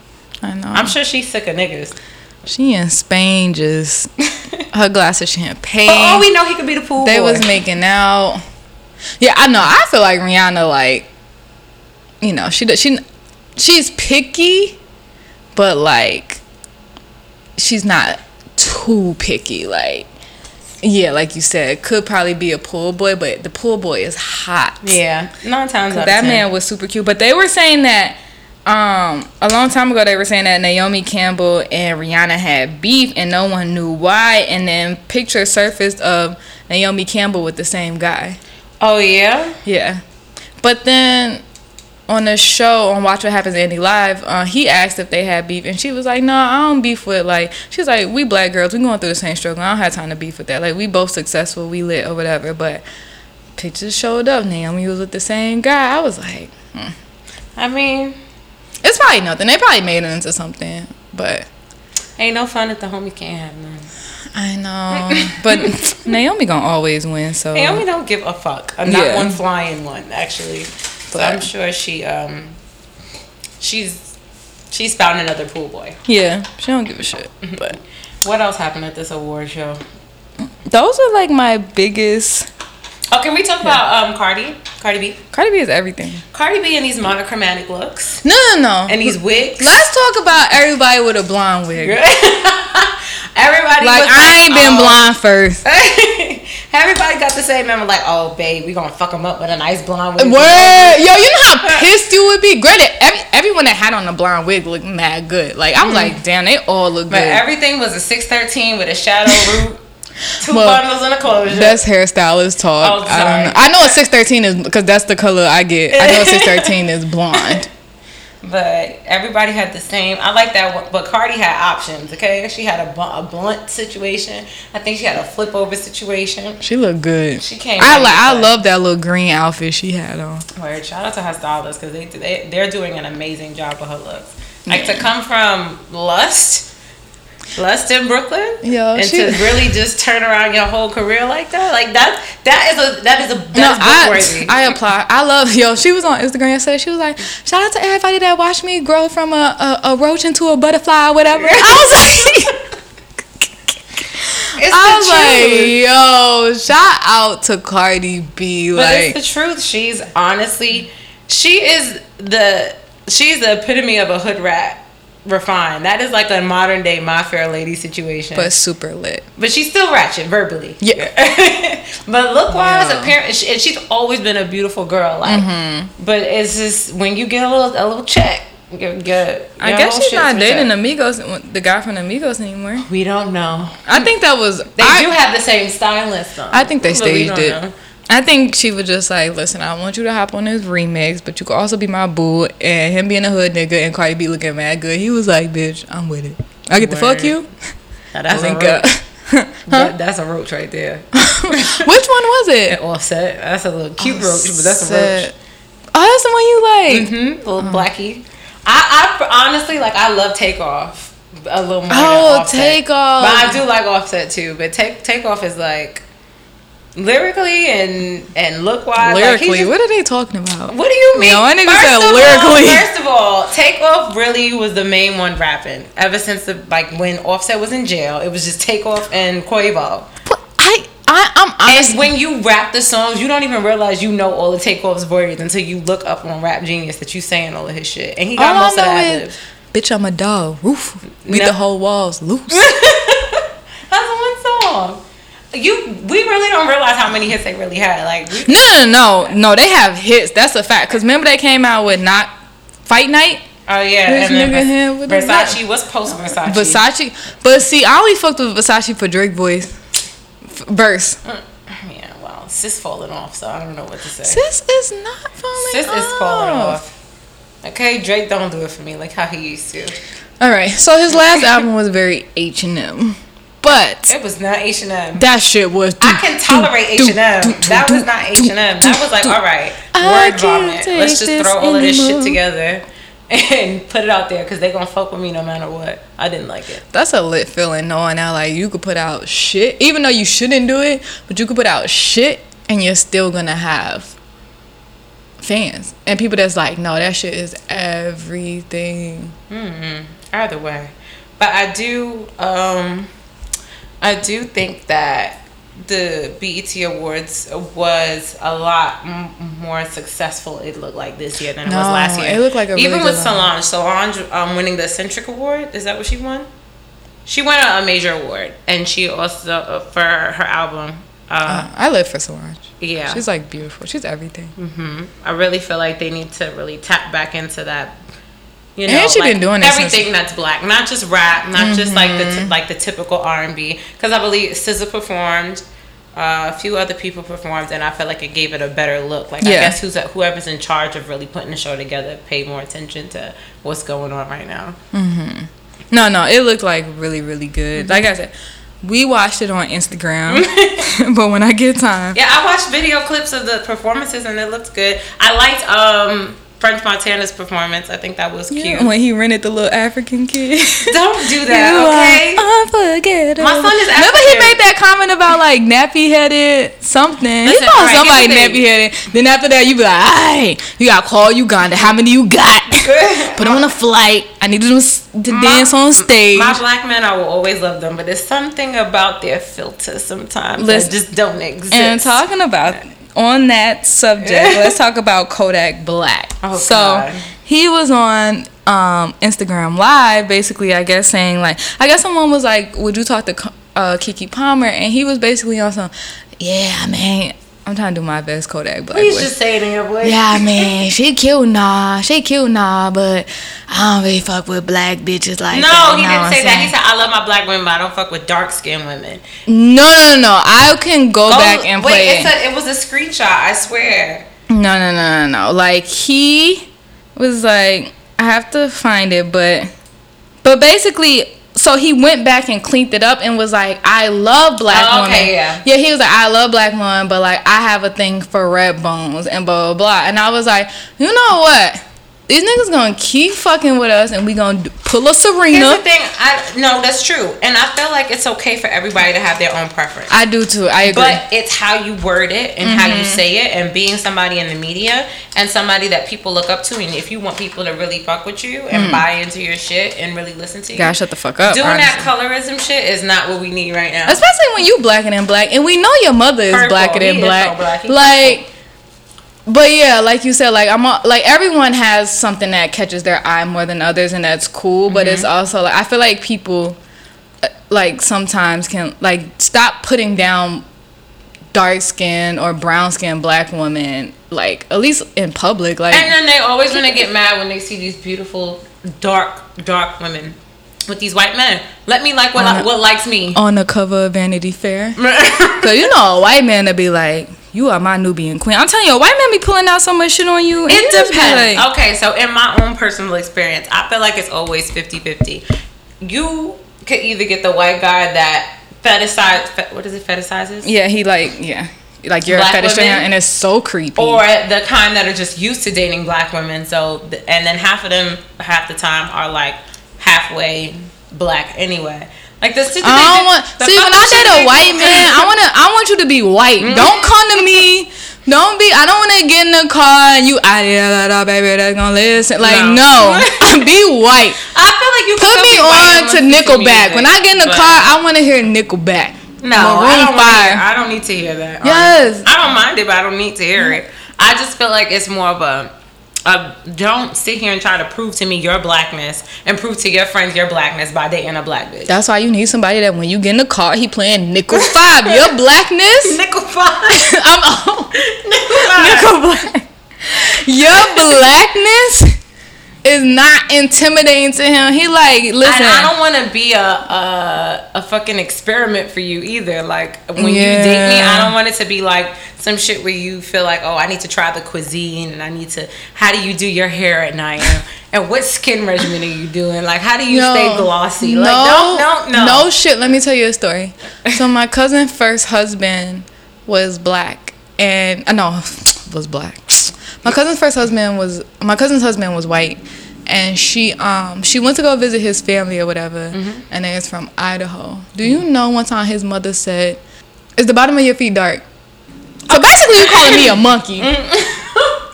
S1: I know.
S2: I'm sure she's sick of niggas.
S1: she in Spain just her glass of champagne.
S2: But all we know, he could be the pool
S1: they
S2: boy.
S1: was making out. Yeah, I know. I feel like Rihanna, like, you know, she does- she she's picky, but like, she's not too picky. Like, yeah, like you said, could probably be a pool boy, but the pool boy is hot.
S2: yeah, nine times out
S1: that man was super cute. But they were saying that um a long time ago they were saying that Naomi Campbell and Rihanna had beef and no one knew why and then pictures surfaced of Naomi Campbell with the same guy.
S2: Oh yeah.
S1: Yeah. But then on the show on Watch What Happens Andy Live, uh, he asked if they had beef, and she was like, "No, I don't beef with like." She's like, "We black girls, we going through the same struggle. I don't have time to beef with that. Like, we both successful, we lit or whatever." But pictures showed up. Naomi was with the same guy. I was like, hmm.
S2: I mean,
S1: "It's probably nothing. They probably made it into something." But
S2: ain't no fun if the homie can't have none.
S1: I know. but Naomi gonna always win. So
S2: Naomi don't give a fuck. I'm not
S1: Yeah.
S2: one flying one, actually. So I'm sure she um she's she's found another pool boy.
S1: yeah, she don't give a shit. But
S2: What else happened at this award show?
S1: those are like my biggest.
S2: Oh, can we talk about um Cardi? Cardi B.
S1: Cardi B is everything.
S2: Cardi B in these monochromatic looks
S1: No, no, no.
S2: and these wigs.
S1: Let's talk about everybody with a blonde wig.
S2: Everybody
S1: Like
S2: was
S1: I ain't been
S2: oh.
S1: blonde first.
S2: Everybody got the same number, like, oh, babe, we gonna fuck him up with a nice blonde wig.
S1: Word, yo, you know how pissed you would be. Granted, every, everyone that had on a blonde wig looked mad good. Like I was like, damn, they all look
S2: Mm-hmm. But
S1: good.
S2: everything was a 613 with a shadow root, two
S1: Well,
S2: bundles and a closure.
S1: That's hairstylist talk.
S2: Oh,
S1: I don't know. I know a six thirteen is because that's the color I get. I know a six thirteen is blonde.
S2: But everybody had the same. I like that. one- But Cardi had options. Okay, she had a, bu- a blunt situation. I think she had a flip over situation.
S1: She looked good.
S2: She came
S1: I like. I love that little green outfit she had on.
S2: Word. Shout out to her stylist because they, they they're doing an amazing job with her looks. Like to come from lust, lust in Brooklyn,
S1: Yo,
S2: and
S1: she-
S2: to really just turn around your whole career like that. Like that. That is a that is a
S1: No, I. I apply. I love yo. She was on Instagram yesterday. She was like, "Shout out to everybody that watched me grow from a, a, a roach into a butterfly or whatever." I was like,
S2: it's
S1: I was like, yo, shout out to Cardi B.
S2: But
S1: Like,
S2: it's the truth. She's honestly, she is the she's the epitome of a hood rat refined. That is like a modern day My Fair Lady situation.
S1: but super lit.
S2: But she's still ratchet verbally.
S1: Yeah.
S2: but look wise,
S1: Yeah.
S2: apparently, she, and she's always been a beautiful girl. Like,
S1: Mm-hmm.
S2: but it's just when you get a little a little check. Get, get,
S1: I guess she's not dating
S2: up.
S1: Amigos, the guy from Amigos anymore.
S2: We don't know.
S1: I think that was.
S2: They
S1: I,
S2: do have the same stylist though.
S1: I think they staged it.
S2: know.
S1: I think she was just like, listen, I want you to hop on this remix, but you could also be my boo. And him being a hood nigga and Cardi B looking mad good. He was like, bitch, I'm with it. I get to fuck you.
S2: Now,
S1: I
S2: that's,
S1: think.
S2: a
S1: Uh,
S2: roach. That- that's a roach right there.
S1: which one was it?
S2: Offset. That's a little cute roach, but that's a roach.
S1: Offset. Oh, that's the one you like.
S2: Mm-hmm. Little blackie. I, I honestly like. I love Takeoff a little more.
S1: Oh,
S2: Offset.
S1: Takeoff.
S2: But I do like Offset too. But take Takeoff is like lyrically and and look wise.
S1: Lyrically, what are they talking about?
S2: What do you mean?
S1: No, that nigga said
S2: of all-
S1: lyrically.
S2: first of all, Takeoff really was the main one rapping ever since the like when Offset was in jail. It was just Takeoff and Quavo.
S1: But I, I, I'm honest.
S2: And when you rap the songs, you don't even realize you know all the Takeoff's words until you look up on Rap Genius that you saying all of his shit. And he got
S1: all
S2: most
S1: I
S2: of the
S1: know
S2: ad
S1: is, bitch, I'm a dog. Roof. Beat
S2: No.
S1: the whole walls loose.
S2: That's one song. You, we really don't realize how many hits they really had. Like, we,
S1: No, no, no, no. They have hits. That's a fact. Cause remember they came out with not fight night.
S2: oh yeah,
S1: This
S2: and
S1: nigga here with the
S2: Versace was post Versace.
S1: Versace, but see, I only fucked with Versace for Drake voice verse.
S2: Mm, mm, yeah, well, sis falling off, so I don't know what to say.
S1: Sis is not falling
S2: Sis
S1: off.
S2: is falling off. Okay, Drake don't do it for me like how he used to.
S1: All right, so his last album was very H and M, But
S2: It was not H and M.
S1: that shit was.
S2: I can tolerate H and M. That was not H and M. That was like, all right, word vomit. Let's just throw all of this shit together and put it out there because they're gonna fuck with me no matter what. I didn't like it.
S1: That's a lit feeling knowing that like you could put out shit, even though you shouldn't do it, but you could put out shit and you're still gonna have fans and people that's like, no, that shit is everything.
S2: hmm Either way, but I do, um, I do think that the BET Awards was a lot m- more successful. It looked like this year than it was last year.
S1: it looked like a
S2: even
S1: really
S2: with Solange. Solange um, winning the Centric Award. Is that what she won? She won a, a major award, and she also uh, for her album. Uh,
S1: Uh, I live for Solange.
S2: yeah,
S1: She's like beautiful. She's everything.
S2: hmm I really feel like they need to really tap back into that. You know,
S1: And she
S2: like
S1: been doing Mm-hmm.
S2: everything that's black, not just rap, not just like the t- like the typical R and B. Because I believe SZA performed, uh, a few other people performed, and I felt like it gave it a better look. Like I guess who's whoever's in charge of really putting the show together paid more attention to what's going on right now. Mm-hmm.
S1: No, no, it looked like really, really good. Like I said, we watched it on Instagram, but when I get time,
S2: Yeah, I watched video clips of the performances and it looked good. I liked um French Montana's performance. I think that was cute.
S1: Yeah, when he rented the little African kid.
S2: Don't do that,
S1: You
S2: okay?
S1: unforgettable.
S2: My son is
S1: Remember he made that comment about like nappy headed something.
S2: Listen,
S1: he called
S2: alright,
S1: somebody nappy headed. Then after that, you be like, "Alright, you got to call Uganda. How many you got? Put them on a flight. I need them to
S2: My-
S1: dance on stage."
S2: My black men, I will always love them, but there's something about their filter sometimes
S1: Listen,
S2: that just don't exist.
S1: And talking about on that subject, let's talk about Kodak Black.
S2: Oh,
S1: so
S2: God.
S1: he was on um, Instagram Live, basically, I guess saying like, I guess someone was like, "Would you talk to uh, Keke Palmer?" And he was basically on some, "Yeah, man, I'm trying to do my best Kodak Black."
S2: Please
S1: voice.
S2: just say it in your voice.
S1: Yeah, man, she cute, nah. She cute, nah, but I don't really fuck with black bitches like
S2: No,
S1: that.
S2: he didn't say that. He said, I love my black women, but I don't fuck with dark skinned women.
S1: No, no, no, no. I can go
S2: Go-
S1: back and
S2: wait,
S1: play
S2: it's
S1: it.
S2: a, it was a screenshot, I swear.
S1: No, no, no, no, no. Like he was like, I have to find it, but but basically, so he went back and cleaned it up and was like, I love black
S2: Oh,
S1: women.
S2: yeah.
S1: Yeah, he was like, I love black women, but like I have a thing for red bones and blah blah blah. And I was like, you know what? These niggas gonna keep fucking with us, and we gonna pull a Serena.
S2: Here's the thing, I no, that's true, and I feel like it's okay for everybody to have their own preference.
S1: I do too. I agree.
S2: But it's how you word it and how
S1: Mm-hmm.
S2: you say it, and being somebody in the media and somebody that people look up to. And if you want people to really fuck with you and buy into your shit and really listen to you,
S1: Mm. Gotta shut the fuck up.
S2: doing that colorism shit is not what we need right now.
S1: Especially when you blacker than black, and we know your mother is
S2: Purple.
S1: blacker than
S2: He
S1: black.
S2: so black. He
S1: Like, but yeah, like you said, like I'm a, like everyone has something that catches their eye more than others, and that's cool. But
S2: Mm-hmm.
S1: it's also like I feel like people uh, like sometimes can like stop putting down dark skin or brown skin black women like at least in public like
S2: And then they always want to get mad when they see these beautiful dark, dark women with these white men. Let me like what I, what likes me.
S1: on the cover of Vanity Fair. Cause you know a white man to be like, "You are my Nubian queen." I'm telling you, a white man be pulling out so much shit on you.
S2: It depends.
S1: like-
S2: okay, so in my own personal experience, I feel like it's always 50-50. You could either get the white guy that fetishize, fe- what is it, fetishizes?
S1: yeah, he like, yeah, like you're
S2: Black
S1: a fetish
S2: women?
S1: and it's so creepy.
S2: Or the kind that are just used to dating black women. So, and then half of them, half the time, are like halfway black anyway. Like that
S1: I don't
S2: do-
S1: want. See, when I date a white man, I wanna, I want you to be white. Mm-hmm. Don't come to me. Don't be. I don't want to get in the car and you ah, here, da, da, baby, that's gonna listen. Like
S2: No.
S1: no, be white.
S2: I feel like you
S1: Put me on to Nickelback. When I get in the
S2: but-
S1: car, I want to hear Nickelback.
S2: No, I don't, hear. I don't need to hear that.
S1: Yes.
S2: honestly. I don't mind it, but I don't need to hear it. I just feel like it's more of a, a don't sit here and try to prove to me your blackness and prove to your friends your blackness by dating a black bitch.
S1: That's why you need somebody that when you get in the car, he playing Nickel Five. Your blackness.
S2: Nickel five.
S1: I'm oh,
S2: Nickel five.
S1: Nickel Black. Your blackness is not intimidating to him. He like listen.
S2: And I don't want to be a, a a fucking experiment for you either. Like when you date me, I don't want it to be like some shit where you feel like, oh, I need to try the cuisine and I need to. How do you do your hair at night? And, and what skin regimen are you doing? Like how do you
S1: No.
S2: stay glossy? Like no, no, no,
S1: no shit. Let me tell you a story. So my cousin's first husband was black, and uh, no, was black. My cousin's first husband was my cousin's husband was white, and she um she went to go visit his family or whatever,
S2: Mm-hmm.
S1: and they was from Idaho. Do you know one time his mother said, "Is the bottom of your feet dark?" So basically, you're calling me a monkey.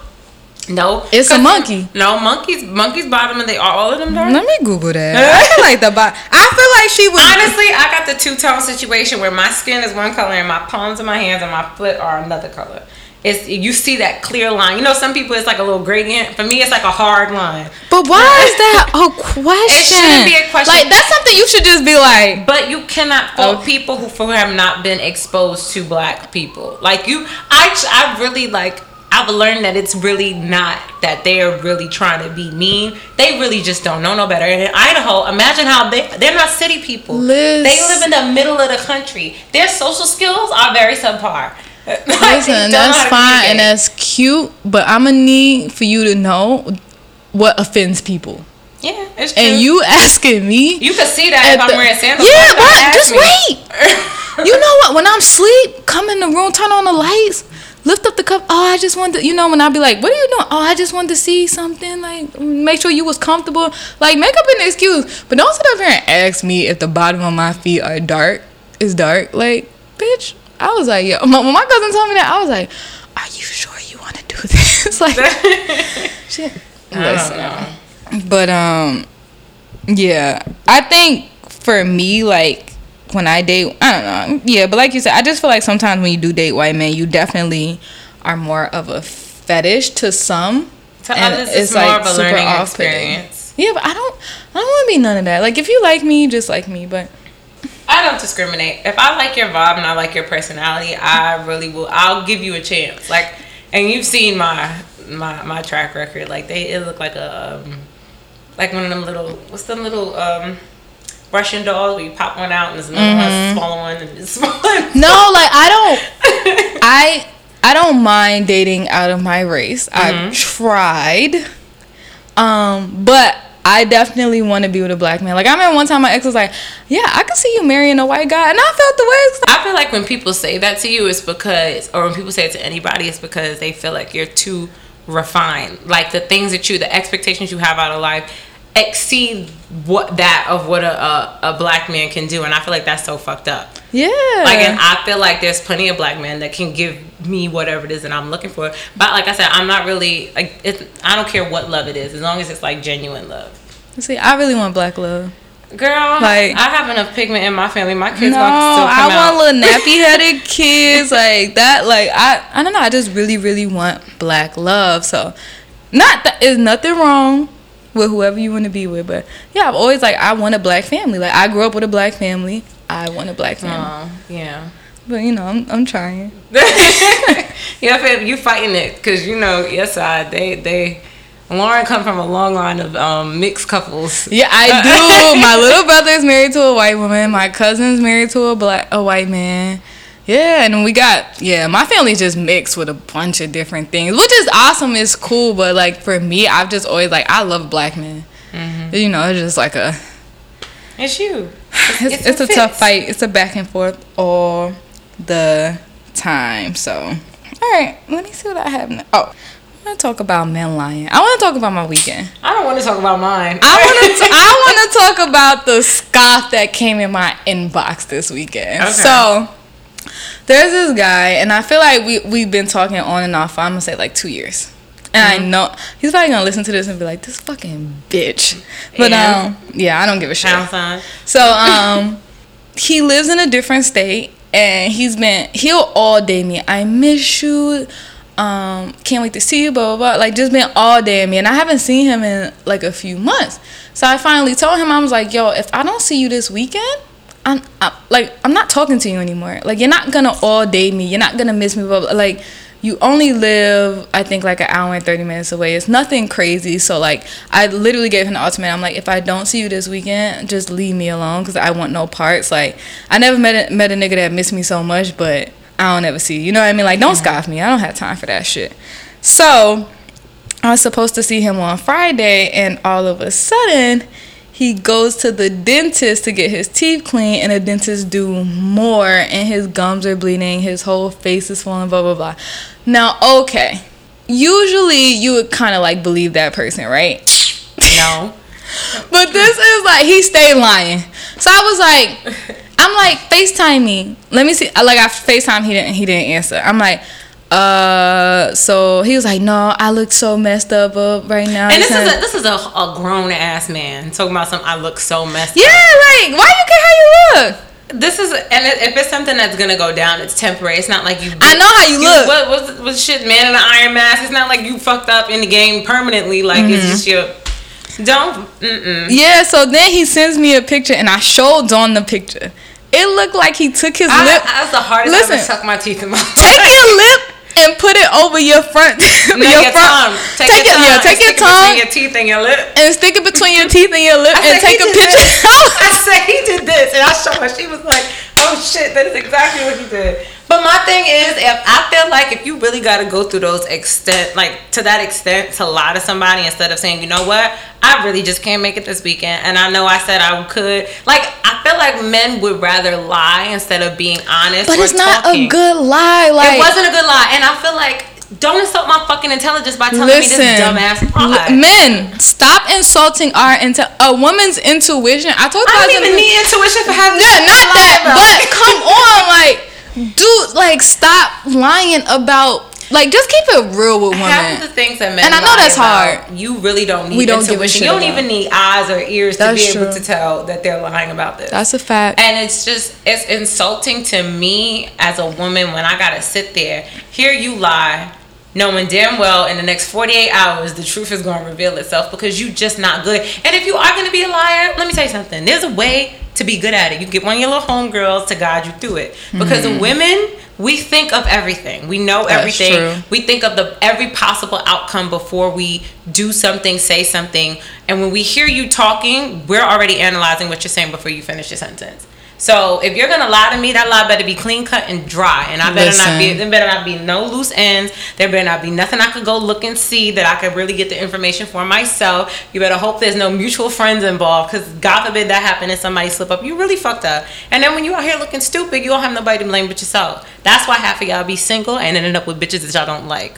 S2: No,
S1: It's a monkey.
S2: No, monkeys. Monkeys bottom and they are all of them dark.
S1: Let me Google that. I feel like the bottom. I feel like she was.
S2: Honestly, I got the two tone situation where my skin is one color and my palms of my hands and my foot are another color. It's you see that clear line. You know, some people it's like a little gradient. For me, it's like a hard line.
S1: But why is that a question?
S2: It shouldn't be a question.
S1: Like that's something you should just be like.
S2: But you cannot fault
S1: Okay.
S2: people who who have not been exposed to black people. Like you, I I really like. I've learned that it's really not that they're really trying to be mean. They really just don't know no better. And in Idaho, imagine how they they're not city people.
S1: Liz.
S2: They live in the middle of the country. Their social skills are very subpar.
S1: Listen, that's fine and that's cute, but I'm gonna need for you to know what offends people.
S2: yeah, it's true.
S1: And you asking me?
S2: you can see that
S1: at
S2: if I'm wearing sandals.
S1: Yeah, but just
S2: me.
S1: wait. You know what? When I'm asleep, come in the room, turn on the lights, lift up the cup. Oh, I just want to, you know, when I be like, what are you doing? Oh, I just wanted to see something. Like, make sure you was comfortable. Like, make up an excuse. But don't sit up here and ask me if the bottom of my feet are dark. Is dark. Like, bitch. I was like, yo, My, when my cousin told me that, I was like, are you sure you want to do this? like,
S2: don't know.
S1: But um, yeah, I think for me, like when I date, I don't know, yeah, but like you said, I just feel like sometimes when you do date white men, you definitely are more of a fetish to some.
S2: To
S1: and
S2: others, it's, more of a
S1: super
S2: learning
S1: off-putting.
S2: experience.
S1: Yeah, but I don't, I don't want to be none of that. Like if you like me, just like me. But
S2: I don't discriminate. If I like your vibe and I like your personality, I really will. I'll give you a chance. Like, and you've seen my my my track record. Like they, it looked like a um, like one of them little what's them little um Russian dolls where you pop one out and there's another one, smaller one, and this smaller.
S1: no, like I don't, I I don't mind dating out of my race. I've tried, um, but I definitely want to be with a black man. Like I remember one time my ex was like, "Yeah, I could see you marrying a white guy," and I felt the way.
S2: I feel like when people say that to you, it's because, or when people say it to anybody, it's because they feel like you're too refined. Like the things that you, the expectations you have out of life, exceed what that of what a, a, a black man can do, and I feel like that's so fucked up.
S1: Yeah,
S2: Like, and I feel like there's plenty of black men that can give me whatever it is that I'm looking for. But like I said, I'm not really like it. I don't care what love it is, as long as it's like genuine love.
S1: see, I really want black love.
S2: Girl,
S1: Like-
S2: I have enough pigment in my family. My kids
S1: No,
S2: gonna still come
S1: I
S2: out.
S1: want little nappy headed kids like that. Like I, I don't know. I just really, really want black love. So, not that is nothing wrong with whoever you want to be with, but yeah, I've always like I want a black family. Like I grew up with a black family. I want a black family.
S2: Oh, yeah.
S1: But you know, I'm, I'm trying.
S2: yeah, fam, you fighting it because you know your side. They they Lauren come from a long line of um, mixed couples.
S1: Yeah, I do. My little brother is married to a white woman. My cousin's married to a black a white man. Yeah, and we got yeah, my family's just mixed with a bunch of different things, which is awesome. It's cool, but like for me, I've just always like I love black men. Mm-hmm. You know, it's just like a
S2: It's you.
S1: it's,
S2: It's
S1: it's,
S2: a
S1: a tough fight. It's a back and forth all the time. So, all right, let me see what I have. Now. Oh, I want to talk about men lying. I want to talk about my weekend.
S2: I don't want to talk about mine.
S1: I want to. I want to talk about the scoff that came in my inbox this weekend.
S2: Okay.
S1: So there's this guy, and I feel like we we've been talking on and off. for, I'm gonna say like two years, and I know he's probably gonna listen to this and be like, "This fucking bitch." But
S2: And?
S1: um, yeah, I don't give a shit. So um, he lives in a different state, and he's been he'll all day me. I miss you. Um, can't wait to see you. Blah blah blah. Like just been all day me, and I haven't seen him in like a few months. So I finally told him I was like, "Yo, if I don't see you this weekend, I'm, I'm like I'm not talking to you anymore. Like you're not gonna all day me. You're not gonna miss me. But like you only live I think like an hour and thirty minutes away. It's nothing crazy. So like I literally gave him the ultimatum. I'm like if I don't see you this weekend, just leave me alone because I want no parts. Like I never met a, met a nigga that missed me so much, but I don't ever see you. You know what I mean? Like don't scoff me. I don't have time for that shit. So I was supposed to see him on Friday, and all of a sudden he goes to the dentist to get his teeth clean and the dentist do more and his gums are bleeding his whole face is swollen blah blah blah. Now okay. Usually you would kind of like believe that person right?
S2: No.
S1: But this is like he stayed lying. So i was like i'm like facetime me. Let me see like i facetime he didn't he didn't answer. I'm like uh, so he was like, "No, I look so messed up up right now."
S2: And this is a, this is a, a grown ass man talking about something. I look so messed
S1: yeah,
S2: up.
S1: Yeah, like why you care how you look?
S2: This is and if it's something that's gonna go down, it's temporary. It's not like you.
S1: I know how you, you look.
S2: What was was shit, man in an iron mask? It's not like you fucked up in the game permanently. Like mm-hmm. it's just your. Don't. Mm-mm.
S1: Yeah. So then he sends me a picture, and I showed Dawn the picture. It looked like he took his I,
S2: lip. That's the hardest Listen, I've sucked my teeth in my.
S1: Take your lip and put it over your front.
S2: No, your, your front. Tongue. Take, take your,
S1: yeah, take your tongue.
S2: your teeth and your lip.
S1: And stick it between your teeth and your lip and take a picture.
S2: I said he did this, and I showed her. She was like, "Oh shit, that is exactly what he did." But my thing is, if I feel like if you really got to go through those extent, like to that extent, to lie to somebody instead of saying, you know what, I really just can't make it this weekend, and I know I said I could. Like I feel like men would rather lie instead of being honest.
S1: But it's not talking. a good lie. Like
S2: it wasn't a good lie, and I feel like don't insult my fucking intelligence by telling Listen, me this dumbass lie.
S1: Men, stop insulting our intel. A woman's intuition. I told you
S2: I don't even need intuition for having.
S1: Yeah, not that. But come on, like dude, like stop lying about like just keep it real with women.
S2: Half of the things that men
S1: and I know that's
S2: about,
S1: hard.
S2: You really don't need we don't intuition. you don't even need eyes or ears that's to be true. able to tell that they're lying about this.
S1: That's a fact.
S2: And it's just it's insulting to me as a woman when I gotta sit there, hear you lie, knowing damn well in the next 48 hours the truth is to reveal itself because you just not good. And if you are to be a liar, let me tell you something. There's a way to be good at it. You get one of your little homegirls to guide you through it. Because mm-hmm. women, we think of everything. We know everything. We think of the every possible outcome before we do something, say something. And when we hear you talking, we're already analyzing what you're saying before you finish your sentence. So if you're gonna lie to me, that lie better be clean cut and dry, and I better Listen. not be. There better not be no loose ends. There better not be nothing I could go look and see that I could really get the information for myself. You better hope there's no mutual friends involved, because God forbid that happen and somebody slip up, you really fucked up. And then when you out here looking stupid, you don't have nobody to blame but yourself. That's why half of y'all be single and end up with bitches that y'all don't like.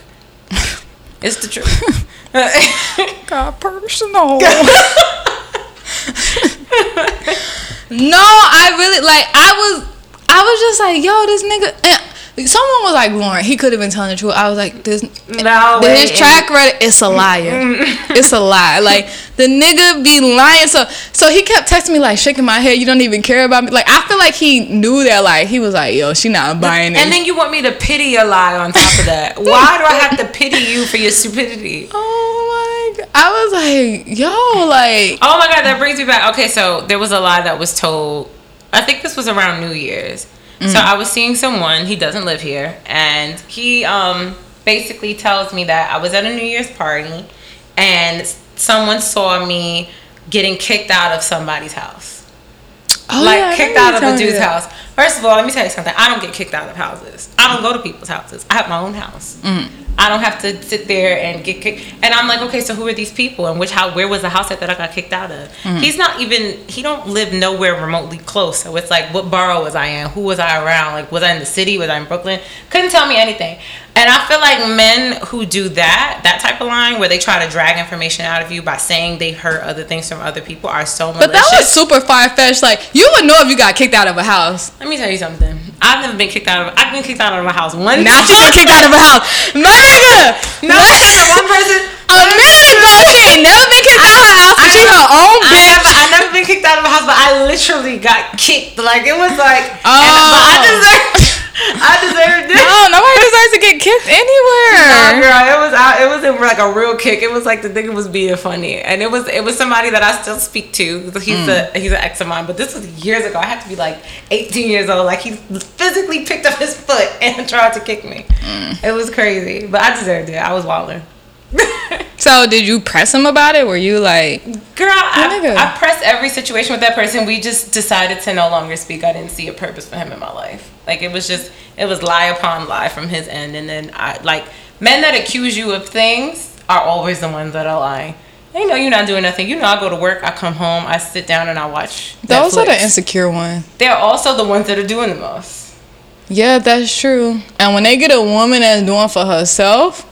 S2: it's the truth.
S1: God personal. No, I really like. I was, I was just like, yo, this nigga. And someone was like, Lauren, he could have been telling the truth. I was like, this, no, his track record, it's a liar. it's a lie. Like the nigga be lying. So, so he kept texting me like, shaking my head. You don't even care about me. Like I feel like he knew that. Like he was like, yo, she not buying it.
S2: And then you want me to pity your lie on top of that. Why do I have to pity you for your stupidity?
S1: Oh I was like, yo, like.
S2: Oh my god, that brings me back. Okay, so there was a lie that was told. I think this was around New Year's. Mm-hmm. So I was seeing someone. He doesn't live here, and he um basically tells me that I was at a New Year's party, and someone saw me getting kicked out of somebody's house. Oh, like yeah, kicked out of a dude's house. First of all, let me tell you something. I don't get kicked out of houses. I don't go to people's houses. I have my own house. Mm-hmm. I don't have to sit there and get kicked. And I'm like, okay, so who are these people? And which how where was the house that, that I got kicked out of? Mm-hmm. He's not even he don't live nowhere remotely close. So it's like, what borough was I in? Who was I around? Like, was I in the city? Was I in Brooklyn? Couldn't tell me anything. And I feel like men who do that, that type of line where they try to drag information out of you by saying they heard other things from other people are so malicious.
S1: But that was super far fetched. Like you would know if you got kicked out of a house.
S2: Let me tell you something. I've never been kicked out of. I've been kicked out of a house one.
S1: Now she's been kicked out of a house. My nigga.
S2: No, one person.
S1: A minute ago, she ain't never been kicked out of her house. But she her own bitch. I
S2: never, never been kicked out of a house, but I literally got kicked. Like it was like.
S1: Oh. And, but I
S2: deserve. I deserved it.
S1: No, nobody deserves to get kicked anywhere.
S2: No, girl, it was out. It wasn't like a real kick. It was like the nigga was being funny, and it was it was somebody that I still speak to. He's
S1: Mm.
S2: a he's an ex of mine, but this was years ago. I had to be like 18 years old. Like he physically picked up his foot and tried to kick me.
S1: Mm.
S2: It was crazy, but I deserved it. I was wilding.
S1: So did you press him about it? Were you like,
S2: Girl. I, I pressed every situation with that person. We just decided to no longer speak. I didn't see a purpose for him in my life. Like it was just, it was lie upon lie from his end. And then I like men that accuse you of things are always the ones that are lying. They know you're not doing nothing. You know, I go to work, I come home, I sit down and I watch.
S1: those are the insecure ones?
S2: They're also the ones that are doing the most.
S1: Yeah, that's true. And when they get a woman that's doing for herself,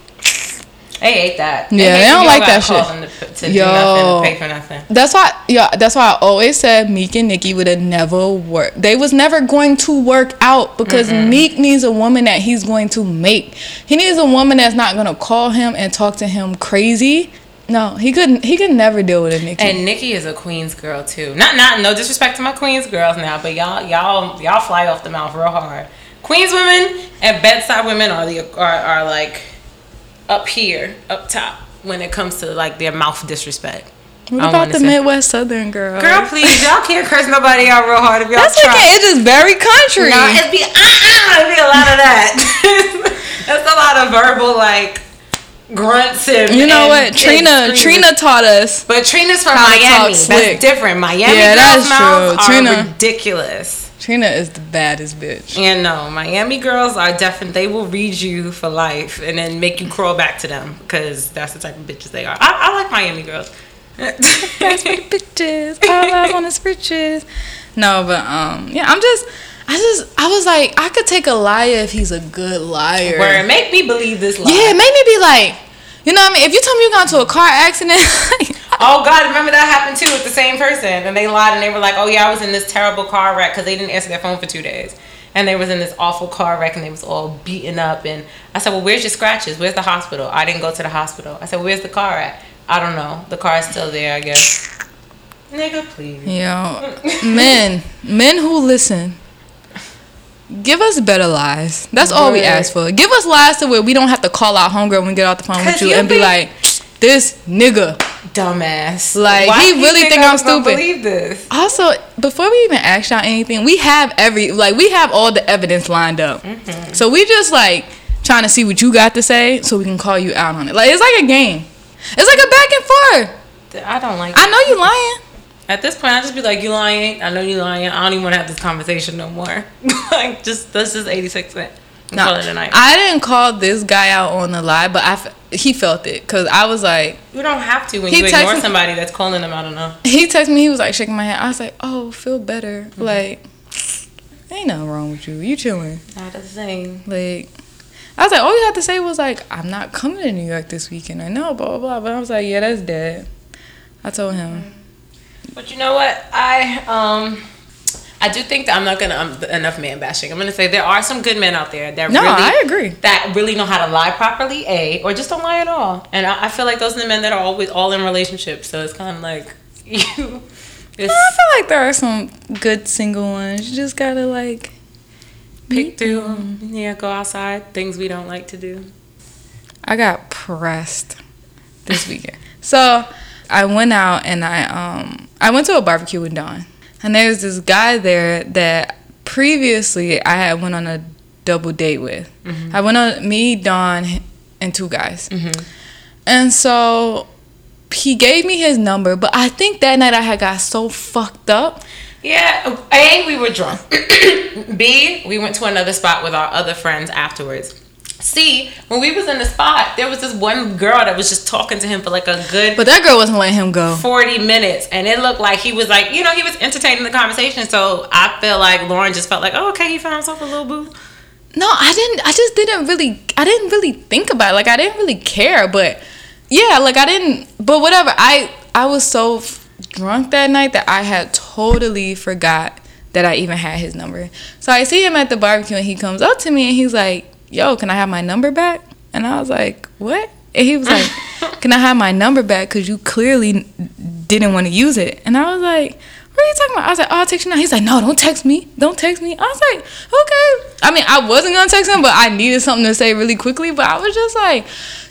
S2: They ate that.
S1: Yeah, they don't like that shit.
S2: To, to
S1: Yo.
S2: do nothing, to pay for nothing.
S1: that's why yeah, that's why I always said Meek and Nicki would have never worked. They was never going to work out because Meek needs a woman that he's going to make. He needs a woman that's not gonna call him and talk to him crazy. No, he couldn't. He could never deal with a Nicki.
S2: And Nicki is a Queens girl too. Not not no disrespect to my Queens girls now, but y'all y'all y'all fly off the mouth real hard. Queens women and Bed Stuy women are the are, are like up here, up top when it comes to like their mouth disrespect.
S1: what about the
S2: say-
S1: Midwest Southern girl?
S2: Girl, please, y'all can't curse nobody out real hard if y'all
S1: that's
S2: try.
S1: okay. It's just very country.
S2: No, it'd be uh uh it'd be a lot of that. That's a lot of verbal like grunts and
S1: you know
S2: and-
S1: what? Trina
S2: screams.
S1: Trina taught us.
S2: But Trina's from Miami.
S1: slick.
S2: That's different. Miami
S1: Yeah,
S2: girls'
S1: that's
S2: mouths
S1: true.
S2: are
S1: Trina-
S2: ridiculous.
S1: Trina is the baddest bitch.
S2: And no, Miami girls are definitely they will read you for life and then make you crawl back to them because that's the type of bitches they are. I, I like Miami girls.
S1: That's for the bitches. All I want is riches. No, but um, yeah, I'm just, I just, I was like, I could take a liar if he's a good liar.
S2: Where make me believe this lie.
S1: Yeah, it made me be like, you know what I mean? If you tell me you got into a car accident,
S2: Oh God, remember that happened too with the same person, and they lied and they were like, "Oh yeah, I was in this terrible car wreck" because they didn't answer their phone for two days, and they was in this awful car wreck and they was all beaten up. And I said, "Well, where's your scratches? Where's the hospital?" I didn't go to the hospital. I said, "Where's the car at?" I don't know. The car is still there, I guess. Nigga, please.
S1: Yo, men, men who listen, give us better lies. That's all we ask for. Give us lies to where we don't have to call out homegirl when we get off the phone with you
S2: you
S1: and be
S2: think-
S1: like, this nigga.
S2: Dumbass.
S1: Like,
S2: Why
S1: he really think
S2: I
S1: I'm stupid.
S2: Believe this.
S1: Also, before we even ask y'all anything, we have every like we have all the evidence lined up.
S2: Mm-hmm.
S1: So we just like trying to see what you got to say so we can call you out on it. Like it's like a game. It's like a back and forth.
S2: I don't like.
S1: I know you lying.
S2: At this point, I just be like, "You lying? I know you lying. I don't even want to have this conversation no more. like, just this is eighty six cent.
S1: No,
S2: Call it a night.
S1: I didn't call this guy out on the lie, but I f- he felt it because I was like,
S2: you don't have to when
S1: He
S2: you ignore
S1: texted-
S2: somebody that's calling them. I don't know.
S1: he texted me, he was like shaking my head. I was like, oh, feel better.
S2: Mm-hmm.
S1: Like, ain't nothing wrong with you. You chilling.
S2: Not the same.
S1: Like, I was like, all you had to say was like, I'm not coming to New York this weekend. I know, blah blah blah. But I was like, yeah, that's dead. I told him.
S2: But you know what? I um I do think that I'm not gonna um, enough man bashing. I'm gonna say there are some good men out there that
S1: No,
S2: really
S1: I agree.
S2: that really know how to lie properly, a or just don't lie at all. And I, I feel like those are the men that are always all in relationships. So it's kind of like you.
S1: I feel like there are some good single ones. You just gotta like
S2: pick through. them. Yeah, go outside. Things we don't like to do.
S1: I got pressed this weekend. so I went out and I um I went to a barbecue with Dawn. And there's this guy there that previously I had went on a double date with. Mm-hmm. I went on me, Dawn, and two guys. Mm-hmm. And so he gave me his number, but I think that night I had got so fucked up.
S2: Yeah, A, we were drunk. B, we went to another spot with our other friends afterwards. C, when we was in the spot, there was this one girl that was just talking to him for like a good
S1: But that girl wasn't letting him go.
S2: 40 minutes. And it looked like he was like, you know, he was entertaining the conversation. So I feel like Lauren just felt like, oh, okay, he found himself a little boo.
S1: No, I didn't. I just didn't really. I didn't really think about it. Like I didn't really care. But yeah, like I didn't. But whatever. I I was so f- drunk that night that I had totally forgot that I even had his number. So I see him at the barbecue and he comes up to me and he's like, "Yo, can I have my number back?" And I was like, "What?" And he was like, "Can I have my number back? Cause you clearly didn't want to use it." And I was like. Are you talking about? I was like, oh, I'll text you now. He's like, no, don't text me. Don't text me. I was like, okay. I mean, I wasn't gonna text him, but I needed something to say really quickly. But I was just like,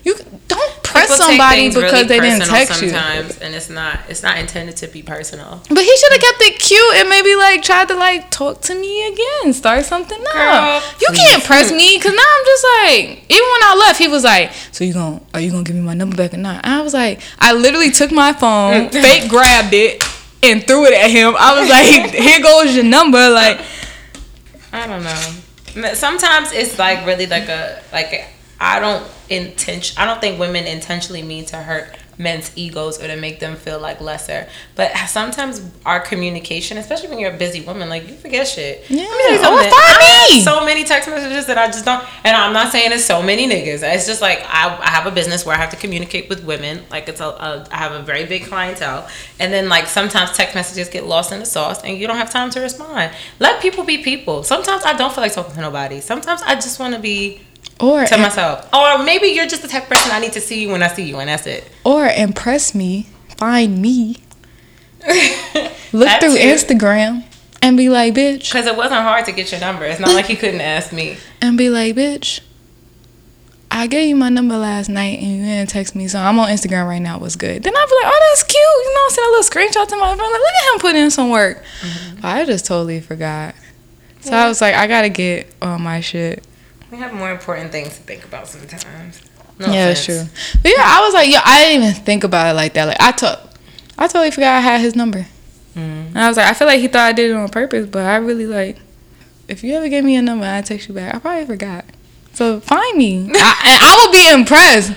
S1: You don't press somebody because really they didn't text
S2: sometimes, you. and it's not it's not intended to be personal.
S1: But he should have kept it cute and maybe like tried to like talk to me again, start something up. you can't press me because now I'm just like even when I left, he was like, "So you gonna are you gonna give me my number back or not?" And I was like, I literally took my phone, fake grabbed it, and threw it at him. I was like, "Here goes your number." Like,
S2: I don't know. Sometimes it's like really like a like I don't intention. I don't think women intentionally mean to hurt men's egos or to make them feel like lesser. But sometimes our communication, especially when you're a busy woman, like you forget shit. Yeah. Oh, me. so many text messages that I just don't. And I'm not saying it's so many niggas. It's just like I, I have a business where I have to communicate with women. Like it's a, a I have a very big clientele, and then like sometimes text messages get lost in the sauce, and you don't have time to respond. Let people be people. Sometimes I don't feel like talking to nobody. Sometimes I just want to be or to myself. Or maybe you're just the type person I need to see you when I see you, and that's it.
S1: Or impress me, find me, look through too. Instagram, and be like, bitch.
S2: Because it wasn't hard to get your number. It's not like you couldn't ask me.
S1: And be like, bitch. I gave you my number last night and you didn't text me, so I'm on Instagram right now. What's good? Then I'd be like, oh, that's cute. You know, send a little screenshot to my friend. Like, look at him putting in some work. Mm-hmm. I just totally forgot. So yeah. I was like, I gotta get on my shit.
S2: We have more important things to think about sometimes.
S1: No yeah, offense. that's true. But yeah, I was like, yo, I didn't even think about it like that. Like I took, I totally forgot I had his number. Mm. And I was like, I feel like he thought I did it on purpose, but I really like. If you ever gave me a number, I text you back. I probably forgot. So find me. I, I will be impressed.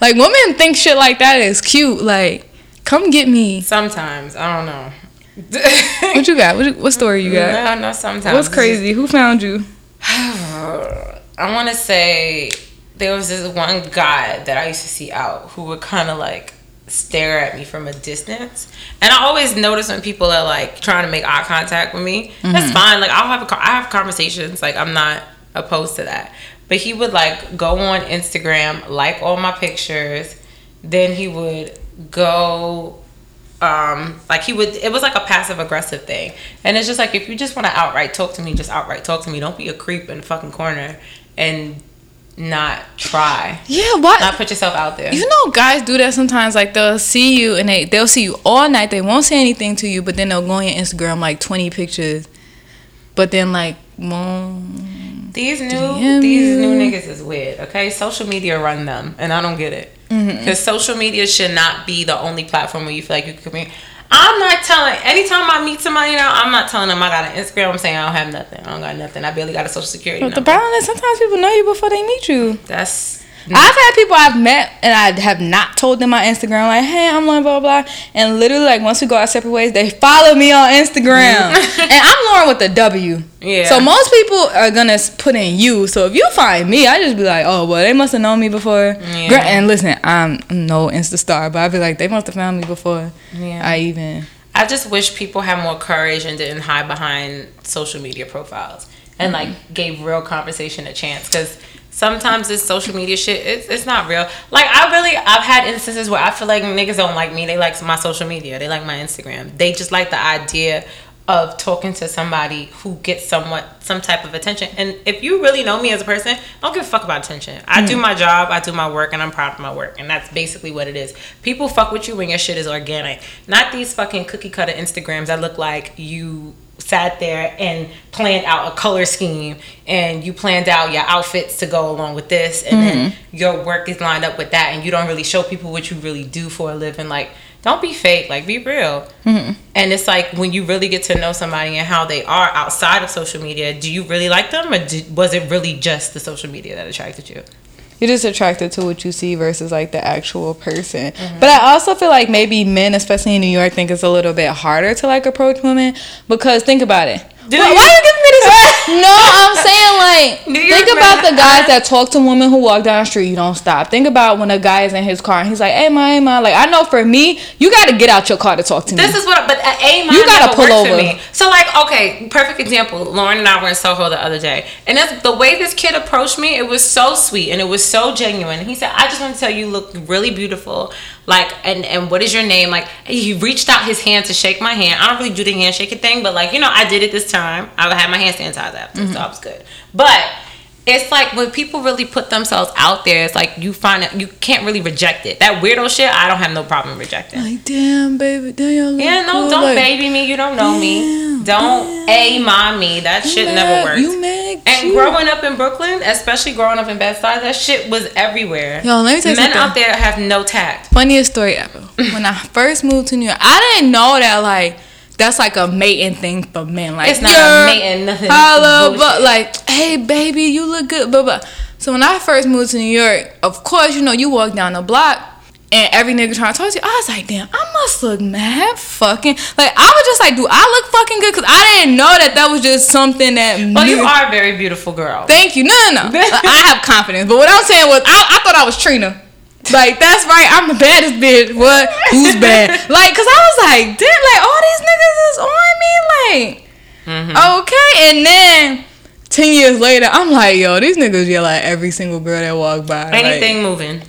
S1: Like women think shit like that is cute. Like, come get me.
S2: Sometimes I don't know.
S1: what you got? What, what story you got?
S2: No, no. Sometimes.
S1: What's crazy? Who found you?
S2: I want to say there was this one guy that I used to see out who would kind of like stare at me from a distance. And I always notice when people are like trying to make eye contact with me. Mm-hmm. That's fine. Like I'll have a, I have conversations. Like I'm not opposed to that. But he would like go on Instagram, like all my pictures. Then he would go um like he would it was like a passive aggressive thing and it's just like if you just want to outright talk to me just outright talk to me don't be a creep in the fucking corner and not try.
S1: Yeah, what?
S2: Not put yourself out there.
S1: You know, guys do that sometimes. Like they'll see you and they they'll see you all night. They won't say anything to you, but then they'll go on your Instagram like twenty pictures. But then like,
S2: these new DM these you. new niggas is weird. Okay, social media run them, and I don't get it. Because mm-hmm. social media should not be the only platform where you feel like you can communicate. I'm not telling. Anytime I meet somebody now, I'm not telling them I got an Instagram. I'm saying I don't have nothing. I don't got nothing. I barely got a social security. But
S1: number. the problem is sometimes people know you before they meet you.
S2: That's
S1: I've had people I've met and I have not told them my Instagram, like, hey, I'm Lauren, blah, blah, blah. And literally, like, once we go our separate ways, they follow me on Instagram. and I'm Lauren with the W. Yeah. So most people are going to put in you. So if you find me, I just be like, oh, well, they must have known me before. Yeah. And listen, I'm no Insta star, but I be like, they must have found me before yeah. I even.
S2: I just wish people had more courage and didn't hide behind social media profiles and mm-hmm. like gave real conversation a chance because sometimes this social media shit it's, it's not real. Like i really i've had instances where i feel like niggas don't like me. They like my social media. They like my instagram. They just like the idea of talking to somebody who gets somewhat some type of attention. And if you really know me as a person i don't give a fuck about attention. I mm. do my job. I do my work and i'm proud of my work. And that's basically what it is. People fuck with you when your shit is organic. Not these fucking cookie cutter instagrams that look like you sat there and planned out a color scheme and you planned out your outfits to go along with this and mm-hmm. then your work is lined up with that and you don't really show people what you really do for a living like don't be fake like be real mm-hmm. and it's like when you really get to know somebody and how they are outside of social media do you really like them or was it really just the social media that attracted you
S1: you're just attracted to what you see versus like the actual person. Mm-hmm. But I also feel like maybe men, especially in New York, think it's a little bit harder to like approach women because think about it. Do why, you? why are you giving me this? no, I'm saying like think about the guys that talk to women who walk down the street. You don't stop. Think about when a guy is in his car and he's like, "Hey, my, my." Like I know for me, you got to get out your car to talk to
S2: me. This is what, but uh, a you got to pull over. me. So like, okay, perfect example. Lauren and I were in Soho the other day, and that's the way this kid approached me. It was so sweet and it was so genuine. He said, "I just want to tell you, you look really beautiful." Like and and what is your name? Like he reached out his hand to shake my hand. I don't really do the handshaking thing but like you know i did it this time. I had my hand sanitizer after mm-hmm. so i was good. But it's like when people really put themselves out there, it's like you find it, you can't really reject it. That weirdo shit, I don't have no problem rejecting.
S1: Like, damn, baby, damn,
S2: Yeah, no,
S1: cool.
S2: don't
S1: like,
S2: baby me. You don't know me. Don't a mommy. That
S1: you
S2: shit
S1: mad-
S2: never worked.
S1: You mad
S2: and
S1: cute.
S2: growing up in Brooklyn, especially growing up in Bed Stuy, that shit was everywhere.
S1: Yo, let me tell you
S2: Men
S1: something.
S2: out there have no tact.
S1: Funniest story ever. when I first moved to New York, I didn't know that like that's like a mating thing for men. Like
S2: It's not
S1: "Yeah,
S2: a mating, nothing.
S1: Holla, but like, hey baby, you look good, blah blah. So when I first moved to New York, of course, you know, you walk down the block and every nigga trying to talk to you. I was like, damn, I must look mad fucking. Like I was just like, do I look fucking good? Cause I didn't know that that was just something that.
S2: Well, you are a very beautiful girl.
S1: Thank you. No, no, no. I have confidence. But what I'm saying was, I, I thought I was Trina. Like, that's right. I'm the baddest bitch. What? Who's bad? Like, because I was like, damn, like, all these niggas is on me. Like,
S2: Mm-hmm.
S1: okay. And then 10 years later, I'm like, yo, these niggas yell at every single girl that walk by. Like,
S2: Anything moving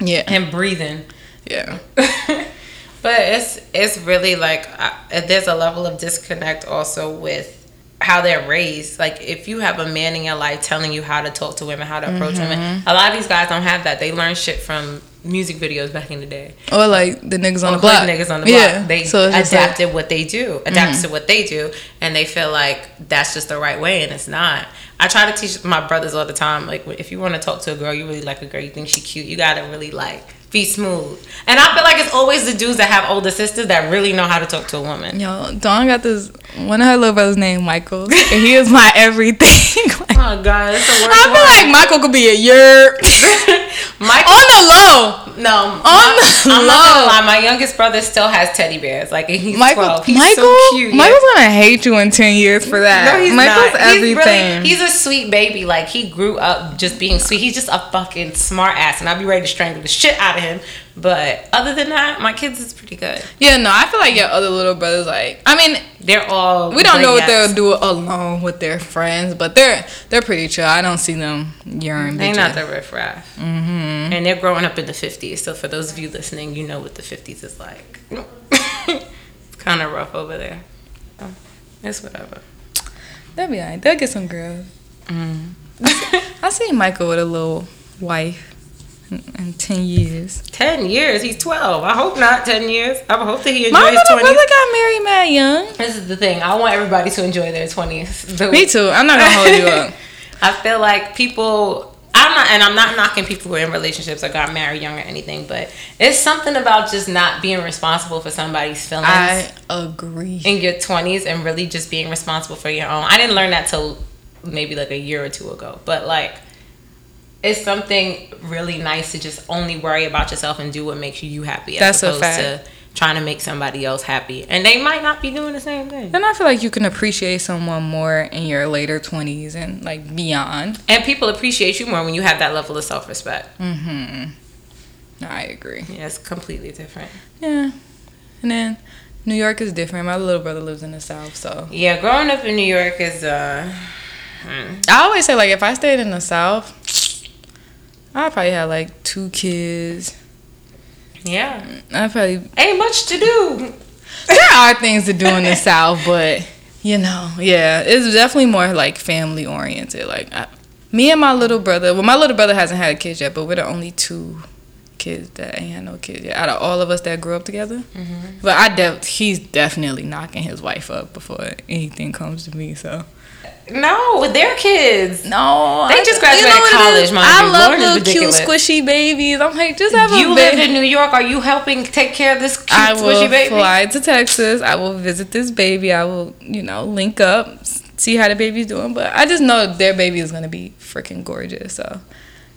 S1: yeah.
S2: and breathing.
S1: Yeah.
S2: but it's it's really like uh, there's a level of disconnect also with how they're raised. Like if you have a man in your life telling you how to talk to women, how to approach
S1: Mm-hmm.
S2: women, a lot of these guys don't have that. They learn shit from music videos back in the day.
S1: Or like the niggas on
S2: Or
S1: the block.
S2: niggas on the block.
S1: Yeah.
S2: They
S1: so just like- Mm-hmm.
S2: adapted what they do, adapts to what they do, and they feel like that's just the right way, and it's not. I try to teach my brothers all the time, like if you want to talk to a girl, you really like a girl, you think she cute, you gotta really like be smooth. And I feel like it's always the dudes that have older sisters that really know how to talk to a woman.
S1: Yo, Dawn got this one of her little brothers named Michael, and he is my everything. like,
S2: Oh god, it's the worst
S1: I feel like Michael could be a yerp
S2: Michael.
S1: on the low.
S2: No,
S1: On
S2: my, I'm not gonna lie. My youngest brother still has teddy bears. Like he's
S1: Michael,
S2: twelve. He's
S1: Michael,
S2: so cute.
S1: Michael's gonna hate you in ten years for that.
S2: No, he's
S1: Michael's
S2: not.
S1: everything.
S2: He's, really, he's a sweet baby. Like he grew up just being sweet. He's just a fucking smart ass, and I'd be ready to strangle the shit out of him. But other than that, my kids is pretty good.
S1: yeah, no, I feel like your other little brothers, like, I mean,
S2: They're all.
S1: we don't know what they'll do alone with their friends, but they're they're pretty chill. I don't see them urine.
S2: They
S1: bitches.
S2: not the riffraff, mm-hmm. and they're growing up in the fifties. So for those of you listening, you know what the fifties is like. it's kind of rough over there. So, it's whatever.
S1: They'll be alright. They'll get some girls.
S2: Mm.
S1: I see Michael with a little wife in, ten years.
S2: Ten years. He's twelve. I hope not ten years. I hope that he enjoys.
S1: My little
S2: twenties.
S1: brother got married mad young.
S2: This is the thing. I want everybody to enjoy their twenties.
S1: Me too. I'm not gonna hold you up.
S2: I feel like people. I'm not, and I'm not knocking people who are in relationships or got married young or anything, but it's something about just not being responsible for somebody's feelings
S1: I agree.
S2: in your 20s and really just being responsible for your own. I didn't learn that till maybe like a year or two ago, but like it's something really nice to just only worry about yourself and do what makes you happy as
S1: That's
S2: opposed to trying to make somebody else happy. And they might not be doing the same thing.
S1: And I feel like you can appreciate someone more in your later 20s and like beyond.
S2: And people appreciate you more when you have that level of self-respect.
S1: Mm-hmm. I agree.
S2: Yeah, it's completely different.
S1: Yeah. And then New York is different. My little brother lives in the South, so
S2: Yeah, growing up in New York is uh
S1: I always say like if I stayed in the South, I'd probably have like two kids.
S2: yeah.
S1: I probably
S2: Ain't much to do.
S1: there are things to do in the South, but you know, yeah, it's definitely more like family oriented. Like I, me and my little brother. Well, my little brother hasn't had kids yet, but we're the only two kids that ain't had no kids yet out of all of us that grew up together. Mm-hmm. But I def- he's definitely knocking his wife up before anything comes to me. So
S2: No, with their kids.
S1: no,
S2: They
S1: I-
S2: just graduated
S1: what it
S2: college, mind
S1: I
S2: you.
S1: love
S2: is
S1: little cute squishy babies. I'm like, just have a
S2: You
S1: baby.
S2: live in New York. Are you helping take care of this cute
S1: I will
S2: squishy baby?
S1: fly to Texas. I will visit this baby. I will, you know, link up, see how the baby's doing. But I just know their baby is gonna be freaking gorgeous. So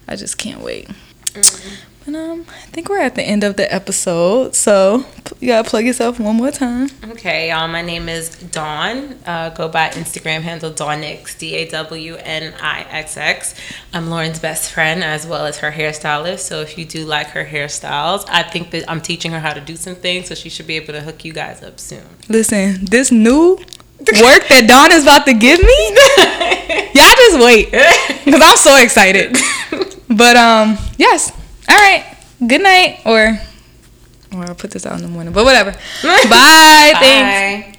S1: I just can't wait. Mm. But um, I think we're at the end of the episode. So you gotta plug yourself one more time.
S2: Okay, y'all. My name is Dawn. Uh, go by Instagram handle Dawnixx, D A W N I X X. I'm Lauren's best friend as well as her hairstylist. So if you do like her hairstyles, I think that I'm teaching her how to do some things, so she should be able to hook you guys up soon.
S1: Listen, this new work that Dawn is about to give me, y'all just wait, cause I'm so excited. But um, yes. All right. Good night, or or I'll put this out in the morning. But whatever. Bye. Thanks.
S2: Bye.